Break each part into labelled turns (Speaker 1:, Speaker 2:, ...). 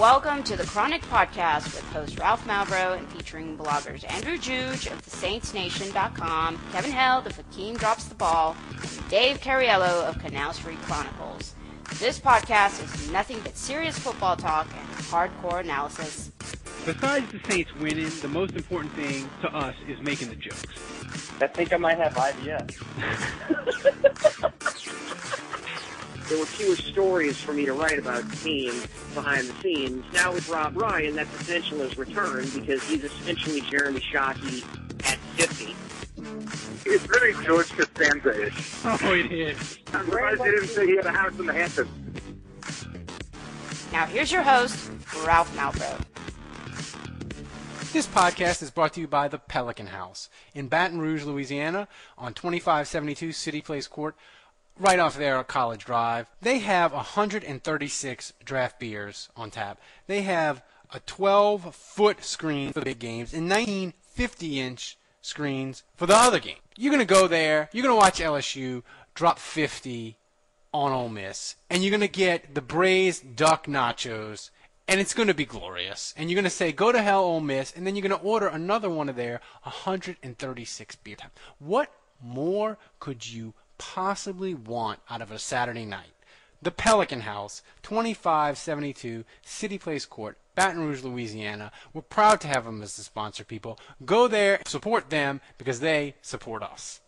Speaker 1: Welcome to the Chronic Podcast with host Ralph Malbrough and featuring bloggers Andrew Juge of TheSaintsNation.com, Kevin Held of Hakeem Drops the Ball, and Dave Cariello of Canal Street Chronicles. This podcast is nothing but serious football talk and hardcore analysis.
Speaker 2: Besides the Saints winning, the most important thing to us is making the jokes.
Speaker 3: I think I might have IBS. there were fewer stories for me to write about the team behind the scenes. Now with Rob Ryan, that potential has returned because he's essentially Jeremy Shockey at 50.
Speaker 4: It's very George Costanza-ish.
Speaker 2: Oh, it is.
Speaker 4: I'm surprised they didn't say he had a house in the Hamptons.
Speaker 1: Now here's your host, Ralph Malbrough.
Speaker 5: This podcast is brought to you by the Pelican House in Baton Rouge, Louisiana, on 2572 City Place Court, right off there College Drive. They have 136 draft beers on tap. They have a 12 foot screen for the big games and 19 50 inch screens for the other game. You're going to go there, you're going to watch LSU drop 50 on Ole Miss, and you're going to get the braised duck nachos, and it's going to be glorious. And you're going to say, go to hell, Ole Miss, and then you're going to order another one of their 136 beer. What more could you possibly want out of a Saturday night? The Pelican House, 2572 City Place Court, Baton Rouge, Louisiana. We're proud to have them as the sponsor, people. Go there, support them, because they support us.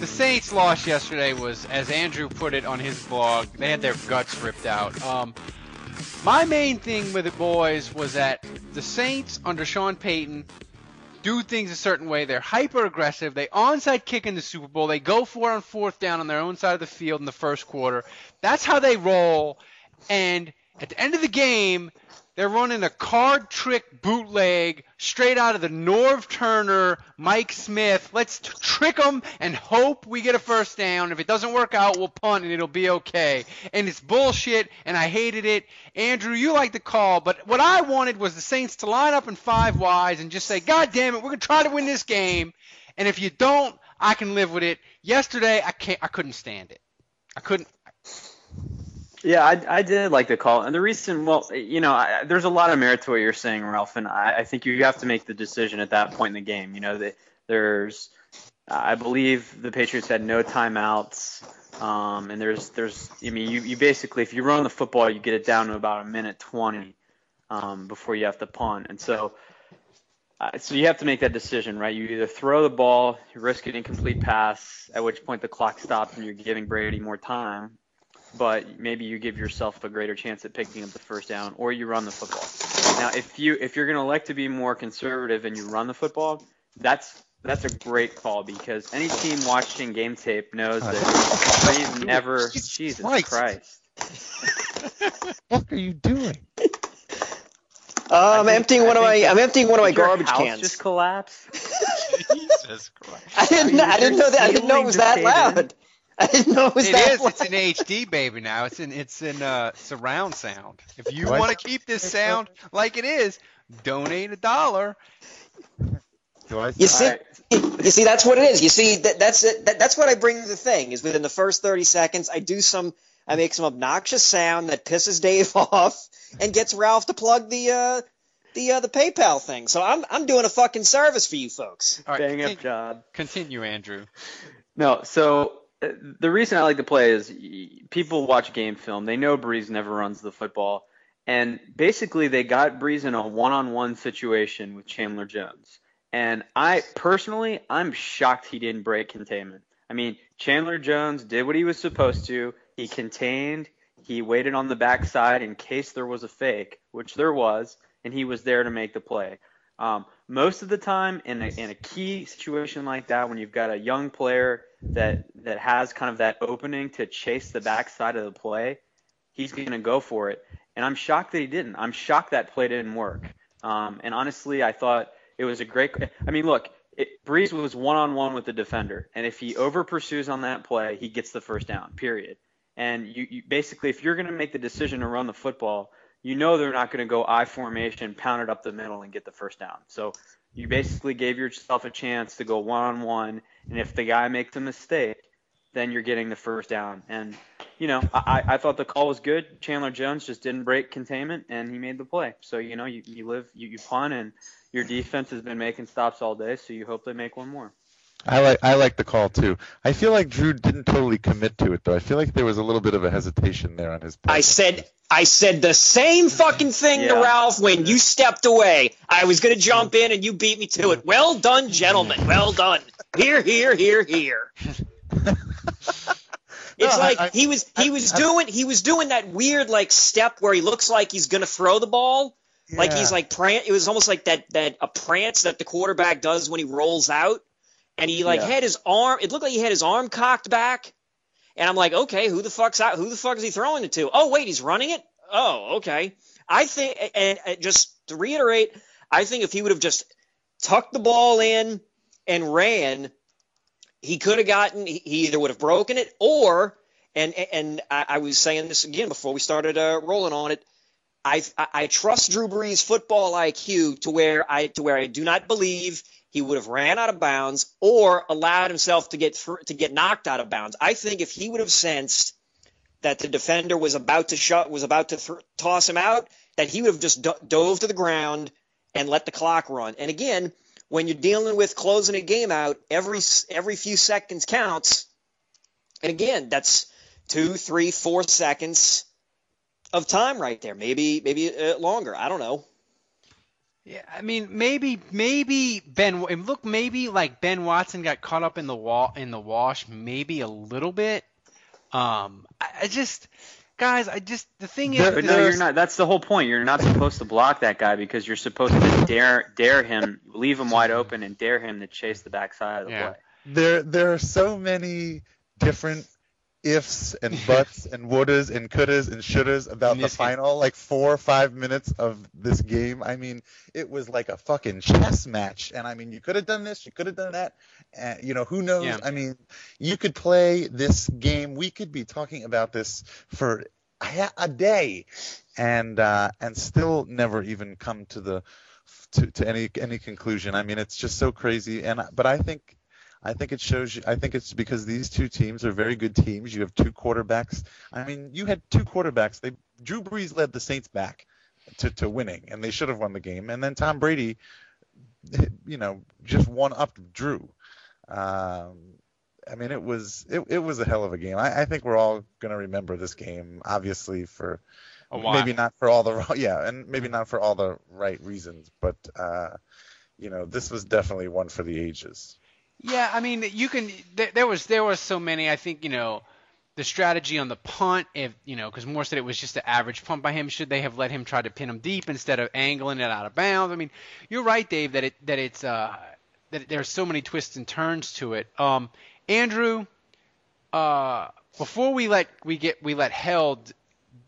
Speaker 6: The Saints' loss yesterday was, as Andrew put it on his blog, they had their guts ripped out. Um, my main thing with it, boys, was that the Saints under Sean Payton do things a certain way. They're hyper aggressive. They onside kick in the Super Bowl. They go for it on fourth down on their own side of the field in the first quarter. That's how they roll. And at the end of the game, they're running a card trick bootleg straight out of the Norv Turner, Mike Smith. Let's t- trick them and hope we get a first down. If it doesn't work out, we'll punt and it'll be okay. And it's bullshit, and I hated it. Andrew, you like the call, but what I wanted was the Saints to line up in five wides and just say, God damn it, we're gonna try to win this game. And if you don't, I can live with it. Yesterday, I can't. I couldn't stand it. I couldn't.
Speaker 7: Yeah, I, I did like the call, and the reason, well, you know, I, there's a lot of merit to what you're saying, Ralph, and I, I think you have to make the decision at that point in the game. You know, that there's, I believe the Patriots had no timeouts, um, and there's, there's, I mean, you, you basically, if you run the football, you get it down to about a minute 20 um, before you have to punt, and so. Uh, so you have to make that decision, right? You either throw the ball, you risk an incomplete pass, at which point the clock stops and you're giving Brady more time, but maybe you give yourself a greater chance at picking up the first down, or you run the football. Now, if you if you're going to elect to be more conservative and you run the football, that's that's a great call because any team watching game tape knows that Brady's never. Jesus Christ!
Speaker 8: What are you doing?
Speaker 3: Uh, I'm
Speaker 7: think-
Speaker 3: emptying one of my
Speaker 7: that-
Speaker 3: I'm emptying one of my
Speaker 7: your
Speaker 3: garbage
Speaker 7: house
Speaker 3: cans.
Speaker 7: Just collapse.
Speaker 6: Jesus Christ.
Speaker 3: I didn't I didn't know that I didn't know it was that
Speaker 7: Ceiling just
Speaker 3: loud. I didn't know it was
Speaker 6: It
Speaker 3: that
Speaker 6: is.
Speaker 3: loud.
Speaker 6: It's in HD, baby. Now it's in. It's in uh, surround sound. If you want to keep this sound like it is, donate a dollar.
Speaker 8: Do
Speaker 3: You see,
Speaker 7: Alright.
Speaker 3: you see, that's what it is. You see, that, that's it. That, that's what I bring to the thing. Is within the first thirty seconds, I do some, I make some obnoxious sound that pisses Dave off and gets Ralph to plug the uh, the uh, the PayPal thing. So I'm I'm doing a fucking service for you folks.
Speaker 6: All right,
Speaker 7: Bang up
Speaker 6: continue,
Speaker 7: job.
Speaker 6: continue, Andrew.
Speaker 7: No, so the reason I like to play is people watch game film. They know Brees never runs the football. And basically, they got Brees in a one on one situation with Chandler Jones. And I personally, I'm shocked he didn't break containment. I mean, Chandler Jones did what he was supposed to. He contained, he waited on the backside in case there was a fake, which there was, and he was there to make the play. Um, most of the time, in a, in a key situation like that, when you've got a young player that that has kind of that opening to chase the backside of the play, he's going to go for it. And I'm shocked that he didn't. I'm shocked that play didn't work. Um, and honestly, I thought it was a great. I mean, look, it, Brees was one on one with the defender, and if he over pursues on that play, he gets the first down. Period. And you, you basically, if you're going to make the decision to run the football, you know they're not going to go I formation, pound it up the middle, and get the first down. So you basically gave yourself a chance to go one on one, and if the guy makes a mistake, then you're getting the first down. And you know, I, I thought the call was good. Chandler Jones just didn't break containment, and he made the play. So you know, you, you live, you, you punt, and your defense has been making stops all day. So you hope they make one more.
Speaker 8: I like I like the call too. I feel like Drew didn't totally commit to it though. I feel like there was a little bit of a hesitation there on his part.
Speaker 3: I said I said the same fucking thing to Ralph when you stepped away. I was going to jump in and you beat me to it. Well done, gentlemen. Well done. Here, here, here, here. It's
Speaker 8: No,
Speaker 3: like
Speaker 8: I-
Speaker 3: he was he
Speaker 8: I-
Speaker 3: was
Speaker 8: I-
Speaker 3: doing he was doing that weird like step where he looks like he's going to throw the ball. Like he's like pran- it was almost like that that a prance that the quarterback does when he rolls out and he like
Speaker 7: Yeah.
Speaker 3: had his arm it looked like he had his arm cocked back and I'm like, okay, who the fuck's out? Who the fuck is he throwing it to? Oh, wait, he's running it. Oh, okay. I think, and, and just to reiterate, I think if he would have just tucked the ball in and ran, he could have gotten. He he either would have broken it or, and and I, I was saying this again before we started uh, rolling on it. I, I I trust Drew Brees' football IQ to where I to where I do not believe he would have ran out of bounds or allowed himself to get thr to get knocked out of bounds. I think if he would have sensed that the defender was about to shut was about to th- toss him out, that he would have just do- dove to the ground and let the clock run. And again, when you're dealing with closing a game out, every every few seconds counts. And again, that's two, three, four seconds of time right there. Maybe maybe uh, longer. I don't know.
Speaker 6: Yeah, I mean, maybe, maybe Ben. Look, maybe like Ben Watson got caught up in the wall in the wash, maybe a little bit. Um, I, I just, guys, I just the thing is,
Speaker 8: There-
Speaker 7: But no, you're not. That's the whole point. You're not supposed to block that guy because you're supposed to dare dare him, leave him wide open, and dare him to chase the backside of the
Speaker 6: Yeah.
Speaker 7: play.
Speaker 8: there there are so many different ifs and buts and wouldas and couldas and shouldas about the
Speaker 6: game.
Speaker 8: final like four or five minutes of this game. I mean, it was like a fucking chess match. And I mean, you could have done this, you could have done that. And you know, who knows?
Speaker 6: Yeah.
Speaker 8: I mean, you could play this game. We could be talking about this for a, a day, and uh, and still never even come to the to, to any any conclusion. I mean, it's just so crazy. And but I think I think it shows you. I think it's because these two teams are very good teams. You have two quarterbacks. I mean, you had two quarterbacks. They Drew Brees led the Saints back to, to winning, and they should have won the game. And then Tom Brady, you know, just one up Drew. Um, I mean, it was it, it was a hell of a game. I, I think we're all going to remember this game, obviously for
Speaker 6: A while.
Speaker 8: maybe not for all the yeah, and maybe not for all the right reasons, but uh, you know, this was definitely one for the ages.
Speaker 6: Yeah, I mean, you can. There, was there was so many. I think you know the strategy on the punt. If you know, because Morstead it was just an average punt by him. Should they have let him try to pin him deep instead of angling it out of bounds? I mean, you're right, Dave, that it that it's uh that there's so many twists and turns to it. Um, Andrew, uh, before we let we get we let Held,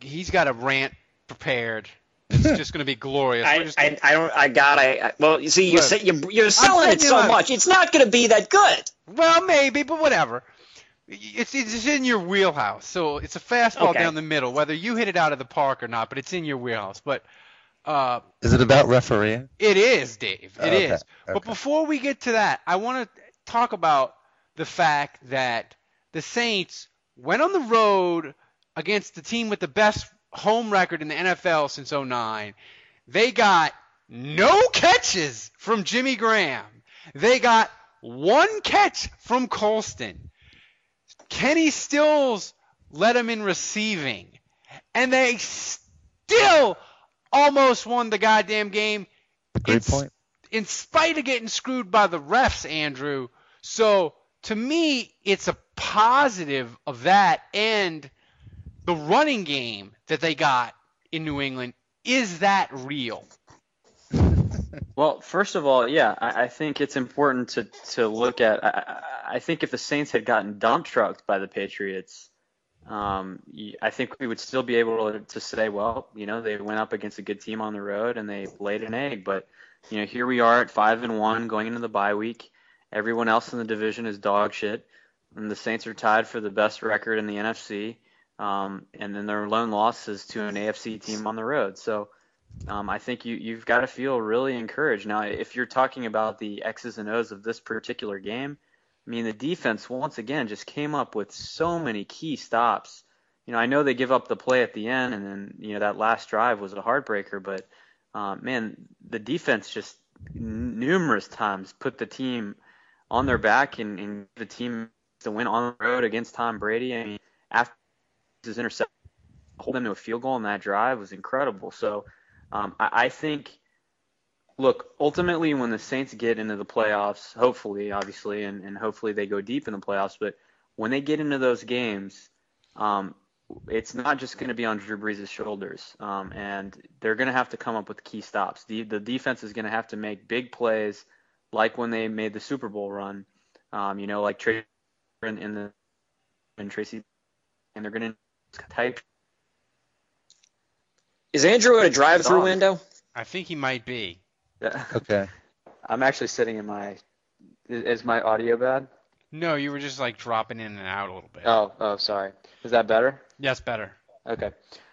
Speaker 6: he's got a rant prepared. It's just going to be glorious. We're
Speaker 3: I,
Speaker 6: just
Speaker 3: I, I don't I got I, I well you see you're
Speaker 6: Look,
Speaker 3: you're, you're selling it so
Speaker 6: look.
Speaker 3: much it's not going to be that good.
Speaker 6: Well, maybe, but whatever. It's it's in your wheelhouse, so it's a fastball
Speaker 3: Okay.
Speaker 6: down the middle, whether you hit it out of the park or not. But it's in your wheelhouse. But uh,
Speaker 8: Is it about refereeing?
Speaker 6: it is, Dave. It is.
Speaker 8: Okay,
Speaker 6: But
Speaker 8: okay.
Speaker 6: before we get to that, I want to talk about the fact that the Saints went on the road against the team with the best home record in the NFL since 09. They got no catches from Jimmy Graham. They got one catch from Colston. Kenny Stills led them in receiving. And they still almost won the goddamn game.
Speaker 8: Great
Speaker 6: It's-
Speaker 8: point.
Speaker 6: in spite of getting screwed by the refs, Andrew. So to me, it's a positive of that and the running game that they got in New England. Is that real?
Speaker 7: Well, first of all, yeah, I, I think it's important to to look at. I, I think if the Saints had gotten dump trucked by the Patriots, um, I think we would still be able to, to say, well, you know, they went up against a good team on the road and they laid an egg. But you know, here we are at five and one going into the bye week. Everyone else in the division is dog shit, and the Saints are tied for the best record in the NFC. Um, and then their lone losses to an AFC team on the road. So um, I think you you've got to feel really encouraged. Now, if you're talking about the X's and O's of this particular game, I mean the defense once again just came up with so many key stops. You know, I know they give up the play at the end, and then you know that last drive was a heartbreaker, but um, man, the defense just numerous times put the team on their back and, and the team to win on the road against Tom Brady. I mean, after his interception, hold them to a field goal on that drive was incredible. So um, I, I think, look, ultimately when the Saints get into the playoffs, hopefully, obviously, and, and hopefully they go deep in the playoffs, but when they get into those games, um, it's not just going to be on Drew Brees' shoulders, um, and they're going to have to come up with key stops. The, the defense is going to have to make big plays, like when they made the Super Bowl run. Um, you know, like in the and Tracy, and they're going to type.
Speaker 3: Is Andrew at a drive-through window?
Speaker 6: I think he might be.
Speaker 7: Yeah.
Speaker 8: Okay.
Speaker 7: I'm actually sitting in my. Is is my audio bad?
Speaker 6: No, you were just like dropping in and out a little bit.
Speaker 7: Oh, oh, sorry. Is that better?
Speaker 6: Yes, better.
Speaker 7: Okay.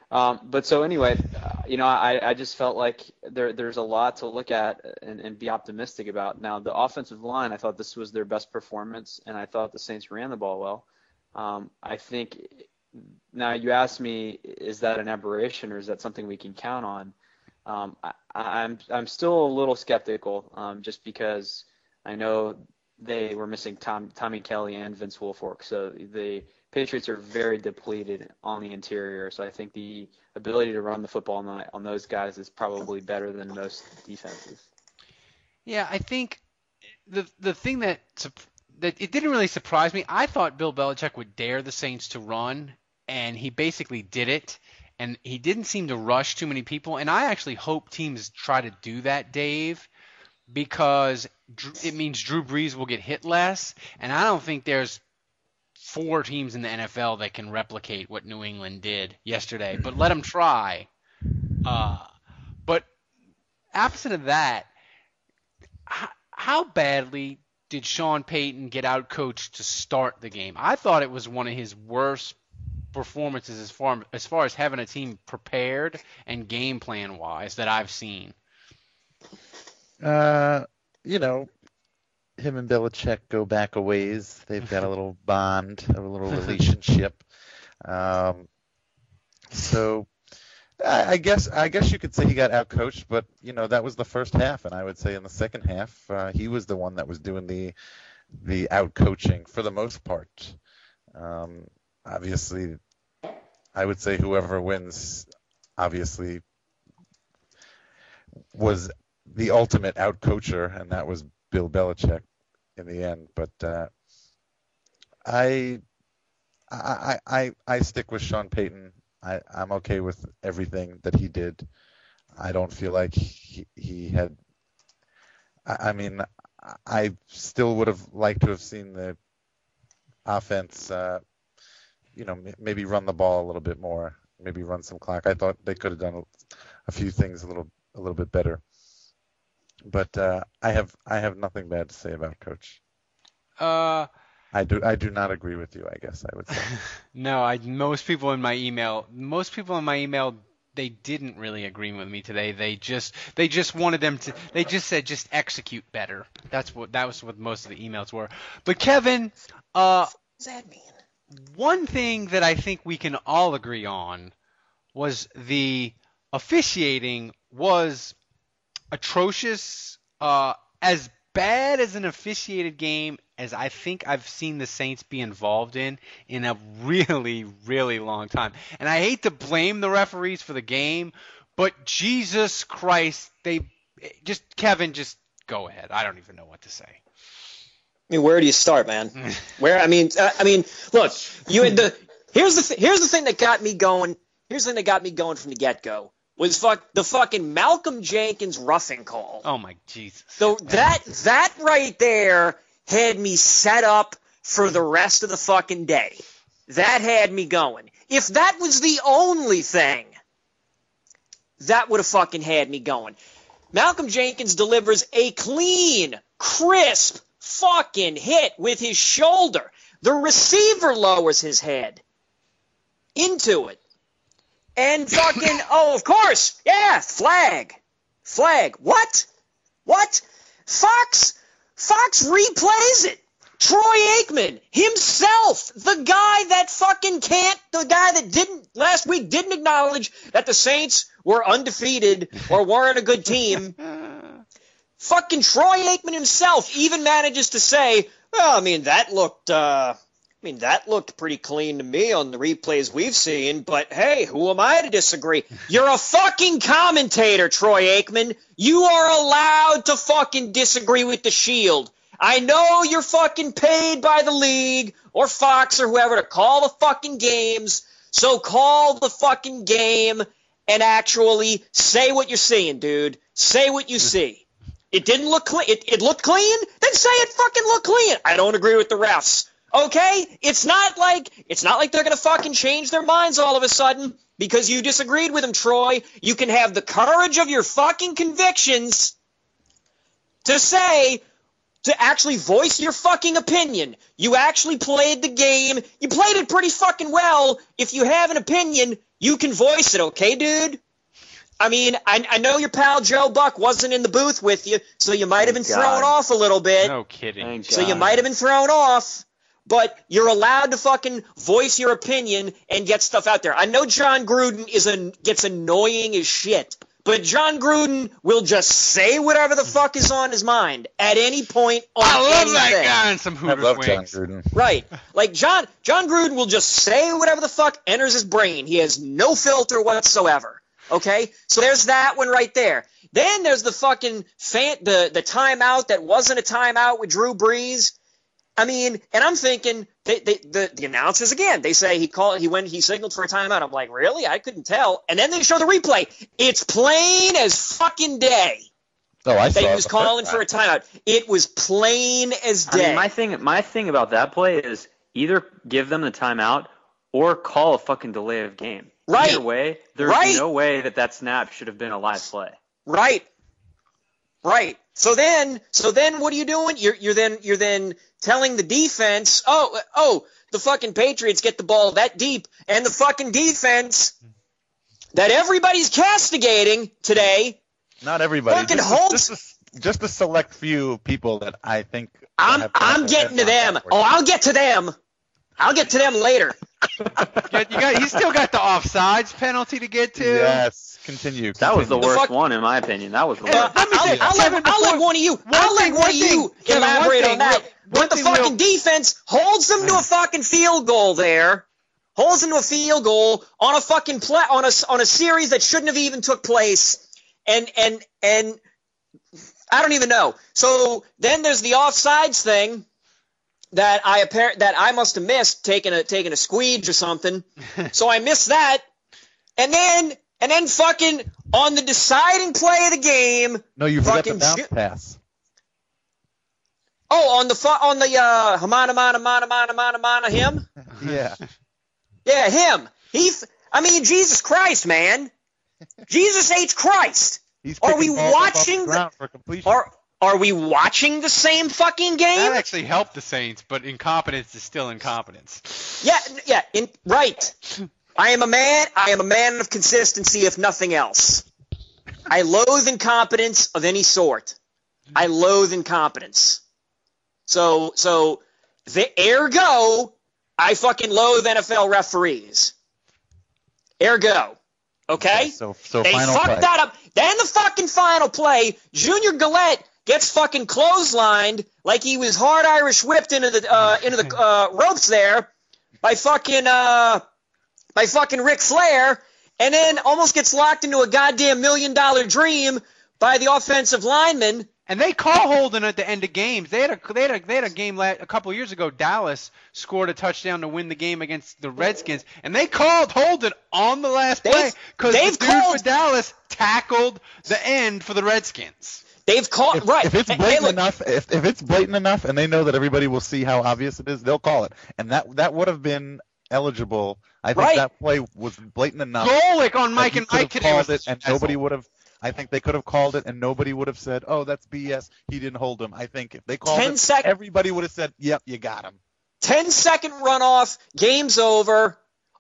Speaker 7: Um, but so anyway, uh, you know, I, I just felt like there there's a lot to look at and, and be optimistic about. Now, the offensive line, I thought this was their best performance, and I thought the Saints ran the ball well. Um, I think now you ask me, is that an aberration or is that something we can count on? Um, I, I'm I'm still a little skeptical, um, just because I know they were missing Tom Tommy Kelly and Vince Wilfork, so the Patriots are very depleted on the interior. So I think the ability to run the football on, on those guys is probably better than most defenses.
Speaker 6: Yeah, I think the the thing that that it didn't really surprise me. I thought Bill Belichick would dare the Saints to run, and he basically did it. And he didn't seem to rush too many people. And I actually hope teams try to do that, Dave, because it means Drew Brees will get hit less. And I don't think there's four teams in the NFL that can replicate what New England did yesterday. But let them try. Uh, but absent of that, how, how badly did Sean Payton get out coached to start the game? I thought it was one of his worst performances as far as far as having a team prepared and game plan wise that I've seen.
Speaker 8: Uh, you know, him and Belichick go back a ways. They've got a little bond, a little relationship. Um, so I, guess I guess you could say he got outcoached, but you know that was the first half, and I would say in the second half uh, he was the one that was doing the the outcoaching for the most part. Um, obviously, I would say whoever wins, obviously, was the ultimate outcoacher, and that was Bill Belichick in the end. But uh, I, I, I, I stick with Sean Payton. I, I'm okay with everything that he did. I don't feel like he, he had. I, I mean, I still would have liked to have seen the offense. Uh, you know, m- maybe run the ball a little bit more. Maybe run some clock. I thought they could have done a few things a little a little bit better. But uh, I have I have nothing bad to say about Coach.
Speaker 6: Uh,
Speaker 8: I do I do not agree with you. I guess I would say.
Speaker 6: no, I most people in my email, most people in my email, they didn't really agree with me today. They just they just wanted them to. They just said just execute better. That's what that was what most of the emails were. But Kevin, uh,
Speaker 3: What does that mean?
Speaker 6: one thing that I think we can all agree on was the officiating was atrocious. Uh, as bad as an officiated game as I think I've seen the Saints be involved in in a really, really long time. And I hate to blame the referees for the game, but Jesus Christ, they just Kevin, just go ahead. I don't even know what to say.
Speaker 3: I mean, where do you start, man? Where? I mean, uh, I mean, look, you had the here's the th- here's the thing that got me going. Here's the thing that got me going from the get go. Was fuck the fucking Malcolm Jenkins roughing call.
Speaker 6: Oh my Jesus.
Speaker 3: So that that right there had me set up for the rest of the fucking day. That had me going. If that was the only thing, that would have fucking had me going. Malcolm Jenkins delivers a clean, crisp fucking hit with his shoulder. The receiver lowers his head into it. And fucking, oh, of course, yeah, flag. Flag. What? What? Fox, Fox replays it. Troy Aikman himself, the guy that fucking can't, the guy that didn't last week didn't acknowledge that the Saints were undefeated or weren't a good team. fucking Troy Aikman himself even manages to say, well, I mean, that looked, uh, I mean, that looked pretty clean to me on the replays we've seen, but hey, who am I to disagree? You're a fucking commentator, Troy Aikman. You are allowed to fucking disagree with the Shield. I know you're fucking paid by the league or Fox or whoever to call the fucking games, so call the fucking game and actually say what you're seeing, dude. Say what you see. It didn't look clean. It, it looked clean? Then say it fucking looked clean. I don't agree with the refs. Okay? It's not like it's not like they're gonna fucking change their minds all of a sudden because you disagreed with them, Troy. You can have the courage of your fucking convictions to say to actually voice your fucking opinion. You actually played the game. You played it pretty fucking well. If you have an opinion, you can voice it, okay, dude? I mean, I, I know your pal Joe Buck wasn't in the booth with you, so you might have been oh,
Speaker 7: God.
Speaker 3: thrown off a little bit.
Speaker 6: No kidding.
Speaker 7: Thank
Speaker 3: So you might have been thrown off, but you're allowed to fucking voice your opinion and get stuff out there. I know Jon Gruden is a, gets annoying as shit, but Jon Gruden will just say whatever the fuck is on his mind at any point on
Speaker 6: I love
Speaker 3: anything.
Speaker 6: that guy and some
Speaker 8: I
Speaker 6: Hooters
Speaker 8: love
Speaker 6: Jon.
Speaker 8: Gruden.
Speaker 3: Right. Like Jon Jon Gruden will just say whatever the fuck enters his brain. He has no filter whatsoever. Okay? So there's that one right there. Then there's the fucking fan, the the timeout that wasn't a timeout with Drew Brees. I mean, and I'm thinking they, they, the the announcers again. They say he called, he went, he signaled for a timeout. I'm like, really? I couldn't tell. And then they show the replay. It's plain as fucking day
Speaker 8: Oh, I saw
Speaker 3: that he was
Speaker 8: the
Speaker 3: calling for a timeout. It was plain as
Speaker 7: I
Speaker 3: day.
Speaker 7: mean, my thing, my thing about that play is either give them the timeout or call a fucking delay of game.
Speaker 3: Right.
Speaker 7: Either way, there's
Speaker 3: Right.
Speaker 7: no way that that snap should have been a live play.
Speaker 3: Right. Right. So then, so then, what are you doing? You're you're then you're then telling the defense, oh oh, the fucking Patriots get the ball that deep, and the fucking defense that everybody's castigating today.
Speaker 8: Not everybody.
Speaker 3: Fucking
Speaker 8: just,
Speaker 3: Holtz-
Speaker 8: just, a, just a select few people that I think.
Speaker 3: I'm I'm getting to them. Oh, I'll get to them. I'll get to them later.
Speaker 6: Yeah, you got, you still got the offsides penalty to get to.
Speaker 8: Yes, continue.
Speaker 7: That was the
Speaker 8: continue.
Speaker 7: worst
Speaker 3: fuck-
Speaker 7: one in my opinion. That was the
Speaker 3: Uh,
Speaker 7: worst.
Speaker 6: let me
Speaker 3: I'll,
Speaker 6: say-
Speaker 3: I'll
Speaker 6: Kevin,
Speaker 3: let, I'll let one of you.
Speaker 6: one
Speaker 3: I'll let
Speaker 6: thing-
Speaker 3: one
Speaker 6: one
Speaker 3: of you
Speaker 6: thing, Kevin, one
Speaker 3: elaborate
Speaker 6: thing
Speaker 3: on that.
Speaker 6: real-
Speaker 3: When the
Speaker 6: thing
Speaker 3: fucking
Speaker 6: real-
Speaker 3: defense holds them to a fucking field goal there, holds them to a field goal on a fucking play on a on a series that shouldn't have even took place, and and and I don't even know. So then there's the offsides thing that I appar- that I must have missed taking a taking a squeege or something. so I missed that, and then and then fucking on the deciding play of the game.
Speaker 8: No, you forgot the bounce
Speaker 3: shit.
Speaker 8: pass.
Speaker 3: Oh, on the fu- on the uh, Hamana Mana Mana Mana Mana Mana him.
Speaker 8: Yeah.
Speaker 3: Yeah, him. He. f- I mean, Jesus Christ, man. Jesus H Christ.
Speaker 8: He's
Speaker 3: Are we watching
Speaker 8: the
Speaker 3: the-
Speaker 8: for completion?
Speaker 3: Are are we watching the same fucking game?
Speaker 6: That actually helped the Saints, but incompetence is still incompetence.
Speaker 3: Yeah, yeah, in, right. I am a man. I am a man of consistency, if nothing else. I loathe incompetence of any sort. I loathe incompetence. So, so, the ergo, I fucking loathe NFL referees. Ergo, okay?
Speaker 8: So, so
Speaker 3: they
Speaker 8: final
Speaker 3: fucked
Speaker 8: play.
Speaker 3: that up. Then the fucking final play, Junior Galette gets fucking clotheslined like he was hard Irish whipped into the uh, into the uh, ropes there by fucking uh, by fucking Ric Flair, and then almost gets locked into a goddamn million dollar dream by the offensive lineman
Speaker 6: And they call holding at the end of games. They had a they had a, they had a game la- a couple years ago. Dallas scored a touchdown to win the game against the Redskins, and they called holding on the last play because the dude
Speaker 3: called-
Speaker 6: for Dallas tackled the end for the Redskins.
Speaker 3: They've called
Speaker 8: If,
Speaker 3: right.
Speaker 8: if it's
Speaker 3: Hey, hey,
Speaker 8: blatant
Speaker 3: look,
Speaker 8: enough, if, if it's blatant enough, and they know that everybody will see how obvious it is, they'll call it. And that that would have been eligible. I think
Speaker 3: Right.
Speaker 8: that play was blatant enough.
Speaker 6: Golick on Mike and
Speaker 8: you could
Speaker 6: Mike
Speaker 8: have
Speaker 6: today
Speaker 8: called it, and
Speaker 6: special.
Speaker 8: nobody would have. I think they could have called it, and nobody would have said, "Oh, that's BS. He didn't hold him." I think if they called
Speaker 3: 10
Speaker 8: it,
Speaker 3: sec-
Speaker 8: everybody would have said, "Yep, you got him."
Speaker 3: 10 second runoff, game's over.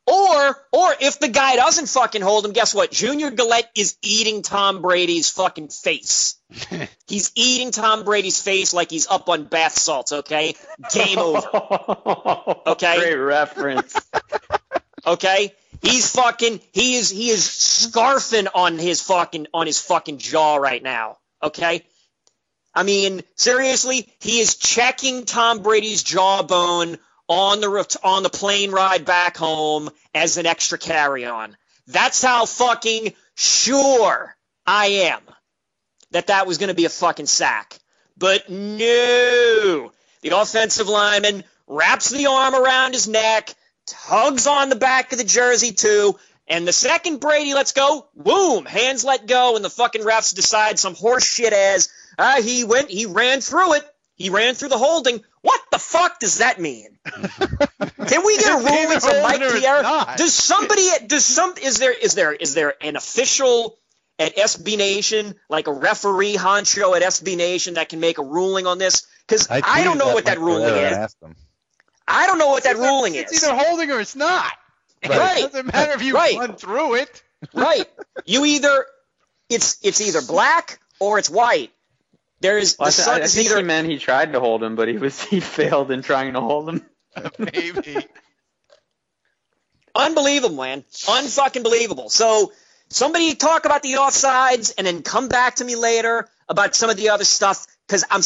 Speaker 3: Or, or if the guy doesn't fucking hold him, guess what? Junior Galette is eating Tom Brady's fucking face. he's eating Tom Brady's face like he's up on bath salts, okay? Game over, Okay.
Speaker 7: Great reference.
Speaker 3: okay? He's fucking, he is, he is scarfing on his fucking, on his fucking jaw right now, okay? I mean, seriously, he is checking Tom Brady's jawbone on the on the plane ride back home as an extra carry-on. That's how fucking sure I am that that was going to be a fucking sack. But no, the offensive lineman wraps the arm around his neck, tugs on the back of the jersey too, and the second Brady lets go, boom, hands let go, and the fucking refs decide some horse shit as uh, he went, he ran through it, he ran through the holding. What the fuck does that mean? Can we get a ruling from Mike
Speaker 6: holding
Speaker 3: Pierre? Does somebody, does some, is there, is there, is there an official at SB Nation, like a referee honcho at SB Nation that can make a ruling on this? Because I,
Speaker 8: tweeted
Speaker 3: don't know
Speaker 8: that
Speaker 3: what that ruling is. I don't know what that
Speaker 6: either-
Speaker 3: ruling
Speaker 6: it's
Speaker 3: is.
Speaker 6: It's either holding or it's not.
Speaker 3: Right.
Speaker 6: It doesn't matter if you
Speaker 3: Right.
Speaker 6: run through it.
Speaker 3: right. You either it's it's either black or it's white. There's
Speaker 7: Well, I,
Speaker 3: the
Speaker 7: th-
Speaker 3: sun
Speaker 7: I think
Speaker 3: either
Speaker 7: he meant he tried to hold him, but he was he failed in trying to hold him.
Speaker 6: Maybe.
Speaker 3: unbelievable, man. Unfucking believable. So somebody talk about the offsides and then come back to me later about some of the other stuff because I'm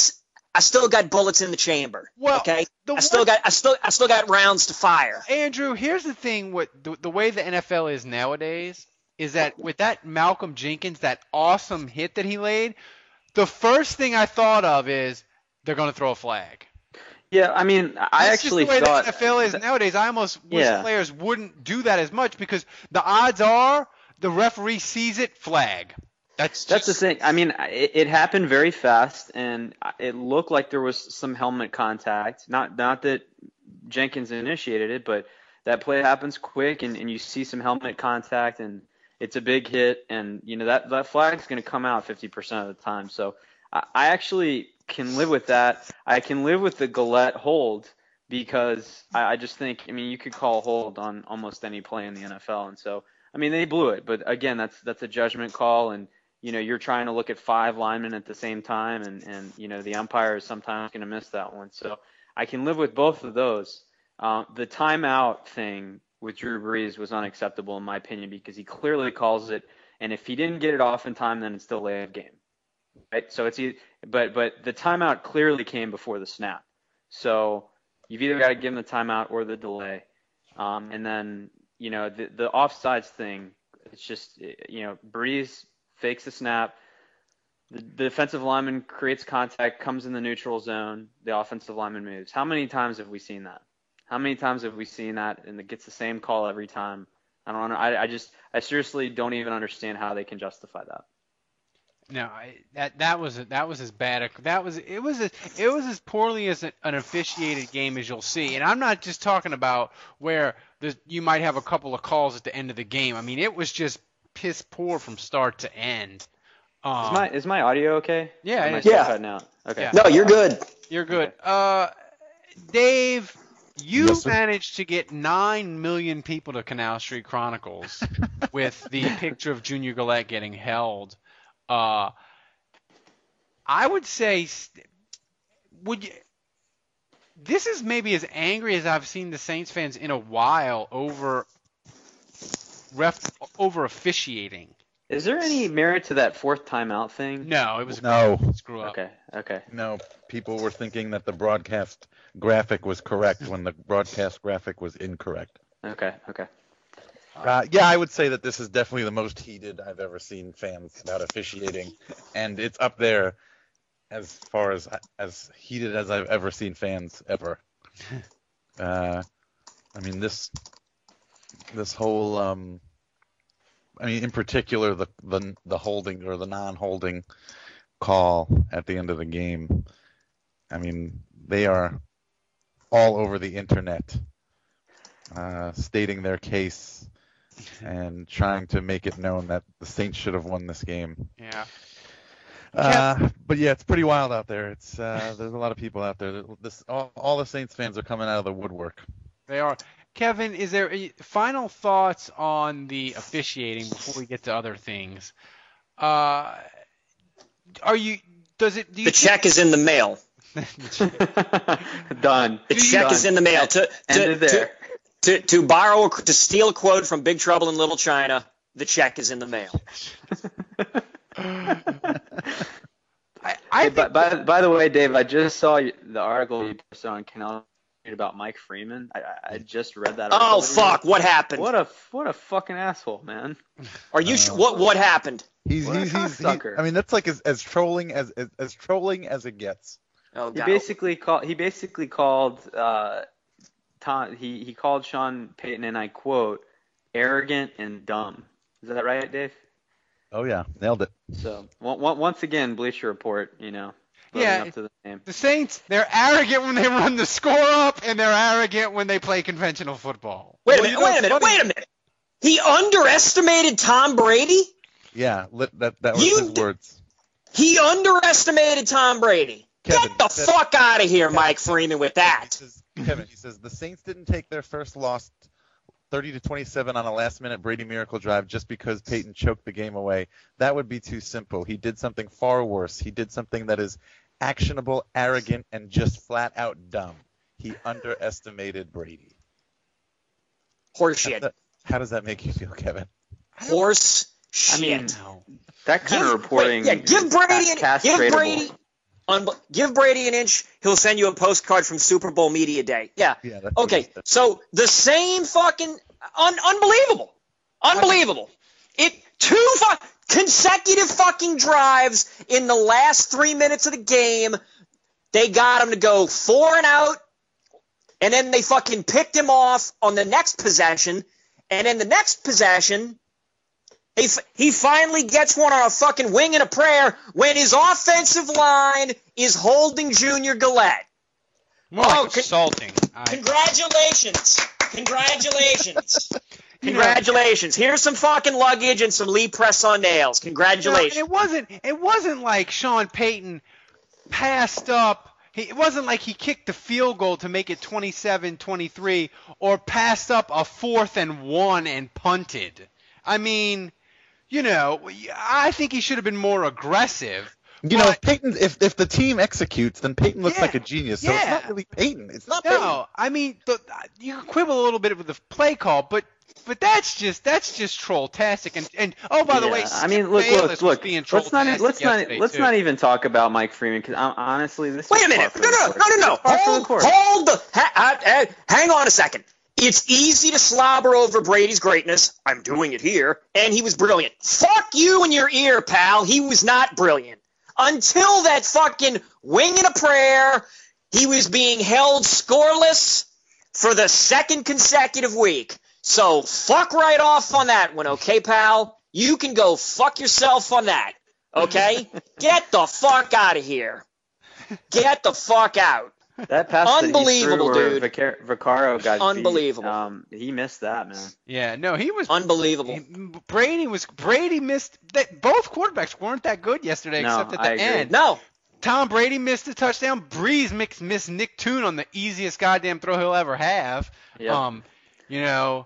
Speaker 3: I still got bullets in the chamber.
Speaker 6: Well,
Speaker 3: okay.
Speaker 6: the
Speaker 3: I still
Speaker 6: one-
Speaker 3: got I still I still got rounds to fire.
Speaker 6: Andrew, here's the thing with the, the way the NFL is nowadays is that with that Malcolm Jenkins, that awesome hit that he laid, the first thing I thought of is they're going to throw a flag.
Speaker 7: Yeah, I mean, I
Speaker 6: That's
Speaker 7: actually
Speaker 6: just the way
Speaker 7: thought
Speaker 6: the NFL is nowadays. I almost wish
Speaker 7: Yeah.
Speaker 6: players wouldn't do that as much because the odds are the referee sees it, flag. That's
Speaker 7: That's the thing. I mean, it, it happened very fast, and it looked like there was some helmet contact. Not not that Jenkins initiated it, but that play happens quick, and, and you see some helmet contact, and it's a big hit, and you know that that flag's going to come out 50% of the time. So I, I actually can live with that. I can live with the Galette hold because I, I just think, I mean, you could call hold on almost any play in the NFL, and so I mean they blew it, but again, that's that's a judgment call, and you know you're trying to look at five linemen at the same time, and and you know the umpire is sometimes going to miss that one. So I can live with both of those. Uh, the timeout thing with Drew Brees was unacceptable in my opinion because he clearly calls it, and if he didn't get it off in time, then it's still late game. Right? So it's but but the timeout clearly came before the snap. So you've either got to give him the timeout or the delay. Um, and then you know the the offsides thing. It's just you know Brees fakes the snap. The, the defensive lineman creates contact, comes in the neutral zone. The offensive lineman moves. How many times have we seen that? How many times have we seen that and it gets the same call every time? I don't know. I, I just I seriously don't even understand how they can justify that.
Speaker 6: No, I, that that was that was as bad. A, that was it was as, it was as poorly as an, an officiated game as you'll see. And I'm not just talking about where there's, you might have a couple of calls at the end of the game. I mean, it was just piss poor from start to end. Um,
Speaker 7: Is my is my audio okay?
Speaker 6: Yeah,
Speaker 7: Or Am
Speaker 6: it
Speaker 7: I
Speaker 6: is.
Speaker 7: still
Speaker 3: Yeah.
Speaker 7: cutting out? Okay.
Speaker 6: Yeah.
Speaker 3: No, you're good.
Speaker 6: You're good. Uh, Dave, you
Speaker 8: Yes,
Speaker 6: managed to get nine million people to Canal Street Chronicles with the picture of Junior Galette getting held. Uh, I would say, would you? This is maybe as angry as I've seen the Saints fans in a while over ref over officiating.
Speaker 7: Is there any merit to that fourth timeout thing?
Speaker 6: No, it was a
Speaker 8: No.
Speaker 6: screw up.
Speaker 7: Okay. Okay.
Speaker 8: No, people were thinking that the broadcast graphic was correct when the broadcast graphic was incorrect.
Speaker 7: Okay. Okay.
Speaker 8: Uh, yeah, I would say that this is definitely the most heated I've ever seen fans about officiating, and it's up there. as far as as heated as I've ever seen fans ever. uh, I mean this this whole um, I mean in particular the the the holding or the non-holding call at the end of the game. I mean they are all over the internet uh, stating their case and trying to make it known that the Saints should have won this game.
Speaker 6: Yeah.
Speaker 8: Uh, but yeah, it's pretty wild out there. It's uh, there's a lot of people out there. This all, all the Saints fans are coming out of the woodwork.
Speaker 6: They are. Kevin, is there a, final thoughts on the officiating before we get to other things? Uh, are you? Does it? Do you
Speaker 3: The check is in the mail.
Speaker 7: Done.
Speaker 3: The check
Speaker 7: Done.
Speaker 3: is in the mail. To, to,
Speaker 7: Ended there.
Speaker 3: To, to, to borrow, a, to steal a quote from Big Trouble in Little China, the check is in the mail.
Speaker 6: I,
Speaker 7: Hey, by, by, by the way, Dave, I just saw the article you posted on Canal about Mike Freeman. I, I- I just read that.
Speaker 3: Oh fuck! What happened?
Speaker 7: What a what a fucking asshole, man.
Speaker 3: Are you? sh- uh, what what happened?
Speaker 8: He's
Speaker 7: What a
Speaker 8: he's, he's he. I mean that's like as, as trolling as, as as trolling as it gets.
Speaker 3: Oh
Speaker 7: He basically called. He basically called. Uh, Tom. He he called Sean Payton, and I quote, "arrogant and dumb." Is that right, Dave?
Speaker 8: Oh yeah, nailed it.
Speaker 7: So on- on- once again, Bleacher Report. You know,
Speaker 6: Yeah,
Speaker 7: up to the name.
Speaker 6: The Saints, they're arrogant when they run the score up, and they're arrogant when they play conventional football.
Speaker 3: Wait a minute!
Speaker 6: you
Speaker 3: wait a minute!
Speaker 6: funny?
Speaker 3: Wait a minute! He underestimated Tom Brady.
Speaker 8: Yeah, that that was
Speaker 3: You
Speaker 8: his
Speaker 3: d-
Speaker 8: words.
Speaker 3: He underestimated Tom Brady.
Speaker 8: Kevin,
Speaker 3: Get the
Speaker 8: said-
Speaker 3: fuck out of here,
Speaker 8: Kevin,
Speaker 3: Mike Freeman, with that.
Speaker 8: He says, Kevin, he says the Saints didn't take their first loss 30 to 27 on a last minute Brady miracle drive just because Payton choked the game away. That would be too simple. He did something far worse. He did something that is actionable, arrogant, and just flat out dumb. He underestimated Brady. How does
Speaker 3: Horseshit.
Speaker 8: that, how does that make you feel, Kevin?
Speaker 3: Horse shit.
Speaker 7: I mean,
Speaker 6: No.
Speaker 7: that kind
Speaker 3: Give-
Speaker 7: of reporting.
Speaker 3: wait, yeah, give Brady an
Speaker 7: cas-
Speaker 3: give. Brady unbe- give Brady an inch. He'll send you a postcard from Super Bowl media day. Yeah.
Speaker 8: Yeah.
Speaker 3: Okay. So the same fucking un- unbelievable, unbelievable. It two fu- consecutive fucking drives in the last three minutes of the game. They got him to go four and out, and then they fucking picked him off on the next possession, and then the next possession. He, he finally gets one on a fucking wing and a prayer when his offensive line is holding Junior Galette.
Speaker 6: More like
Speaker 3: Oh, con-
Speaker 6: assaulting. I-
Speaker 3: Congratulations. Congratulations.
Speaker 6: You know-
Speaker 3: Congratulations. Here's some fucking luggage and some Lee press on nails.
Speaker 6: You know,
Speaker 3: Congratulations.
Speaker 6: it wasn't. It wasn't like Sean Payton passed up. He, it wasn't like he kicked the field goal to make it 27-23 or passed up a fourth and one and punted. I mean, you know, I think he should have been more aggressive.
Speaker 8: You know, if Payton, if if the team executes, then Payton looks
Speaker 6: Yeah,
Speaker 8: like a genius. So it's not really Payton. It's not Payton.
Speaker 6: No, I mean, the, you can quibble a little bit with the play call, but but that's just that's just troll-tastic. And and oh, by the way,
Speaker 7: Yeah, I mean, look,
Speaker 6: Bayless
Speaker 7: look, look.
Speaker 6: being
Speaker 7: Let's not, let's not, let's
Speaker 6: too.
Speaker 7: not even talk about Mike Freeman because uh, honestly, this.
Speaker 3: Wait a minute. No, no, no, no, no, no.
Speaker 7: It's the
Speaker 3: Hold, hold the. Ha, ha, ha- hang on a second. It's easy to slobber over Brady's greatness. I'm doing it here. And he was brilliant. Fuck you in your ear, pal. He was not brilliant. Until that fucking wing and a prayer, he was being held scoreless for the second consecutive week. So fuck right off on that one, okay, pal? You can go fuck yourself on that, okay? Get the fuck out of here. Get the fuck out.
Speaker 7: That pass
Speaker 3: Unbelievable,
Speaker 7: that he threw
Speaker 3: dude.
Speaker 7: where Vicar- Vaccaro got beat,
Speaker 3: Unbelievable.
Speaker 7: um, he missed that, man.
Speaker 6: Yeah, no, he was
Speaker 3: Unbelievable.
Speaker 6: Brady was Brady missed that both quarterbacks weren't that good yesterday
Speaker 7: No,
Speaker 6: except at the
Speaker 7: I agree.
Speaker 6: end.
Speaker 3: No.
Speaker 6: Tom Brady missed a touchdown. Brees mixed, missed Nick Toon on the easiest goddamn throw he'll ever have.
Speaker 7: Yep.
Speaker 6: Um, you know,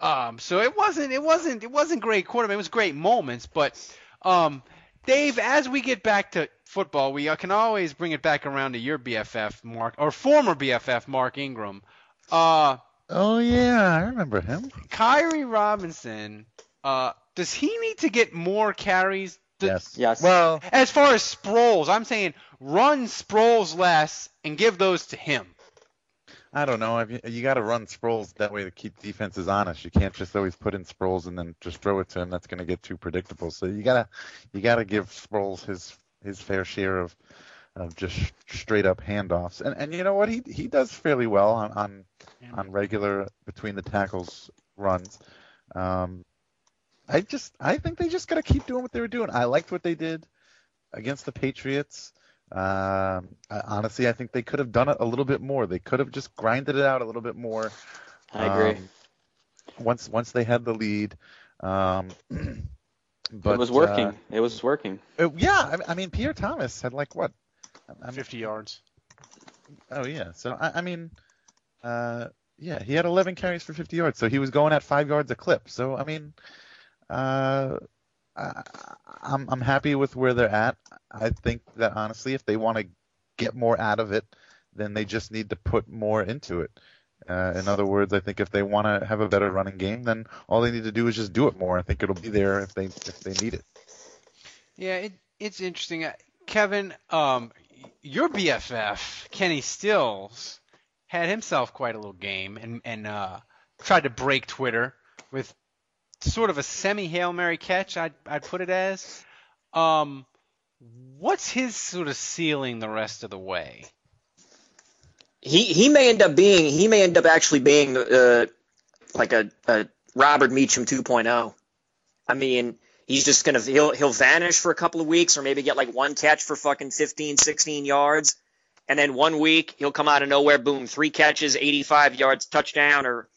Speaker 6: um, so it wasn't it wasn't it wasn't great quarterback. It was great moments, but um, Dave, as we get back to football, we uh, can always bring it back around to your BFF Mark or former BFF Mark Ingram. Uh,
Speaker 8: Oh yeah, I remember him.
Speaker 6: Khiry Robinson. Uh, does he need to get more carries? Th-
Speaker 8: Yes.
Speaker 7: Yes.
Speaker 8: Well,
Speaker 6: As far as Sproles, I'm saying run Sproles less and give those to him.
Speaker 8: I don't know. You, you got to run Sproles that way to keep defenses honest. You can't just always put in Sproles and then just throw it to him. That's going to get too predictable. So you gotta you gotta give Sproles his his fair share of of just straight up handoffs. And and you know what? He he does fairly well on on, on regular between the tackles runs. Um, I just I think they just got to keep doing what they were doing. I liked what they did against the Patriots. Um, I, honestly, I think they could have done it a little bit more. They could have just grinded it out a little bit more.
Speaker 7: I agree.
Speaker 8: Um, once once they had the lead. Um, but
Speaker 7: it was working.
Speaker 8: uh,
Speaker 7: it was working.
Speaker 8: uh, yeah, I, I mean Pierre Thomas had like what? I mean,
Speaker 5: 50 yards.
Speaker 8: Oh yeah. So I, I mean, uh, yeah, he had 11 carries for 50 yards, so he was going at five yards a clip. So I mean, uh, I, I'm I'm happy with where they're at. I think that honestly, if they want to get more out of it, then they just need to put more into it. Uh, in other words, I think if they want to have a better running game, then all they need to do is just do it more. I think it'll be there if they if they need it.
Speaker 6: Yeah, it, it's interesting. Uh, Kevin, um, your BFF, Kenny Stills, had himself quite a little game and, and uh, tried to break Twitter with sort of a semi Hail Mary catch, I'd, I'd put it as. Um, what's his sort of ceiling the rest of the way?
Speaker 3: He he may end up being he may end up actually being uh, like a, a Robert Meachem 2.0. I mean, he's just gonna he'll he'll vanish for a couple of weeks or maybe get like one catch for fucking 15, 16 yards, and then one week he'll come out of nowhere, boom, three catches, 85 yards, touchdown, or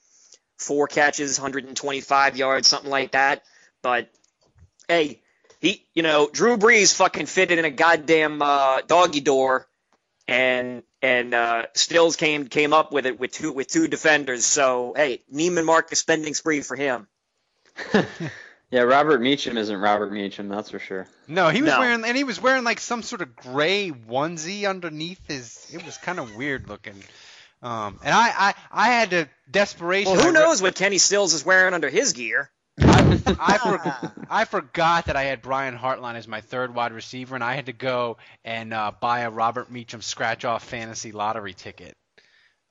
Speaker 3: four catches, 125 yards, something like that. But hey, he you know Drew Brees fucking fitted in a goddamn uh, doggy door and and uh, Stills came came up with it with two with two defenders. So hey, Neiman Marcus spending spree for him.
Speaker 7: Yeah, Robert Meachem isn't Robert Meachem, that's for sure.
Speaker 6: No, he was
Speaker 3: No.
Speaker 6: wearing and he was wearing like some sort of gray onesie underneath his. It was kind of weird looking. Um, and I, I, I had to desperation.
Speaker 3: Well, who knows what Kenny Stills is wearing under his gear?
Speaker 6: I, for, I forgot that I had Brian Hartline as my third wide receiver, and I had to go and uh, buy a Robert Meachem scratch-off fantasy lottery ticket.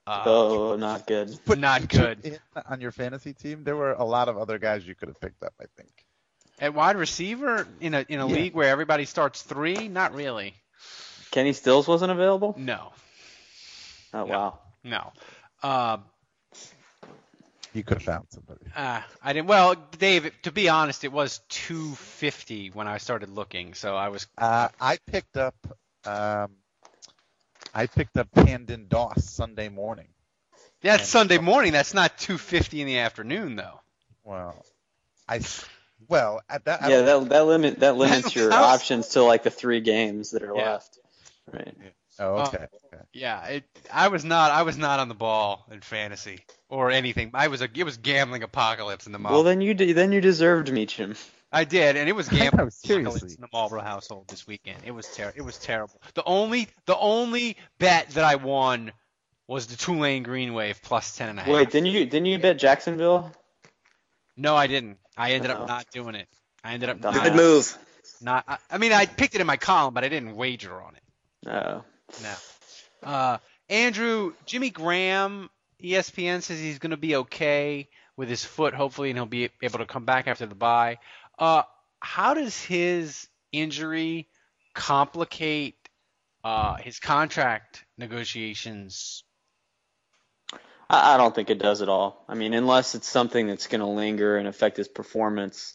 Speaker 6: Uh,
Speaker 7: oh, not good.
Speaker 6: But not good.
Speaker 8: On your fantasy team, there were a lot of other guys you could have picked up. I think.
Speaker 6: At wide receiver in a in a
Speaker 8: Yeah.
Speaker 6: league where everybody starts three, not really.
Speaker 7: Kenny Stills wasn't available?
Speaker 6: No,
Speaker 7: Oh, wow.
Speaker 6: no. Uh,
Speaker 8: You could have found somebody.
Speaker 6: uh, I didn't. Well, Dave, to be honest, it was 250 when I started looking, so I was.
Speaker 8: Uh, I picked up. Um, I picked up Camden Doss Sunday morning.
Speaker 6: That's
Speaker 8: And-
Speaker 6: Sunday morning. That's not 250 in the afternoon, though.
Speaker 8: Well, I. Well, at that.
Speaker 7: Yeah,
Speaker 8: don't-
Speaker 7: that that limit that limits your options to like the three games that are
Speaker 6: Yeah.
Speaker 7: left. Right.
Speaker 8: Oh,
Speaker 6: Uh,
Speaker 8: okay. okay.
Speaker 6: Yeah, it, I was not. I was not on the ball in fantasy or anything. I was a. It was gambling apocalypse in the Marlboro.
Speaker 7: Well, then you de- then you deserved Meachem.
Speaker 6: I did, and it was gambling
Speaker 8: know,
Speaker 6: apocalypse in the Marlboro household this weekend. It was ter- It was terrible. The only the only bet that I won was the Tulane Green Wave plus ten and a half.
Speaker 7: Wait, didn't you didn't you bet Jacksonville?
Speaker 6: No, I didn't. I ended up not doing it. I ended up
Speaker 7: Dumbass.
Speaker 6: not.
Speaker 3: Good move.
Speaker 6: not I, I mean, I picked it in my column, but I didn't wager on it.
Speaker 7: Oh.
Speaker 6: No. Uh, Andrew, Jimmy Graham, ESPN says he's going to be okay with his foot, hopefully, and he'll be able to come back after the bye. Uh, how does his injury complicate uh, his contract negotiations?
Speaker 7: I, don't think it does at all. I mean, unless it's something that's going to linger and affect his performance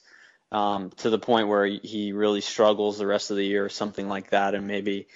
Speaker 7: um, to the point where he- he really struggles the rest of the year or something like that, and maybe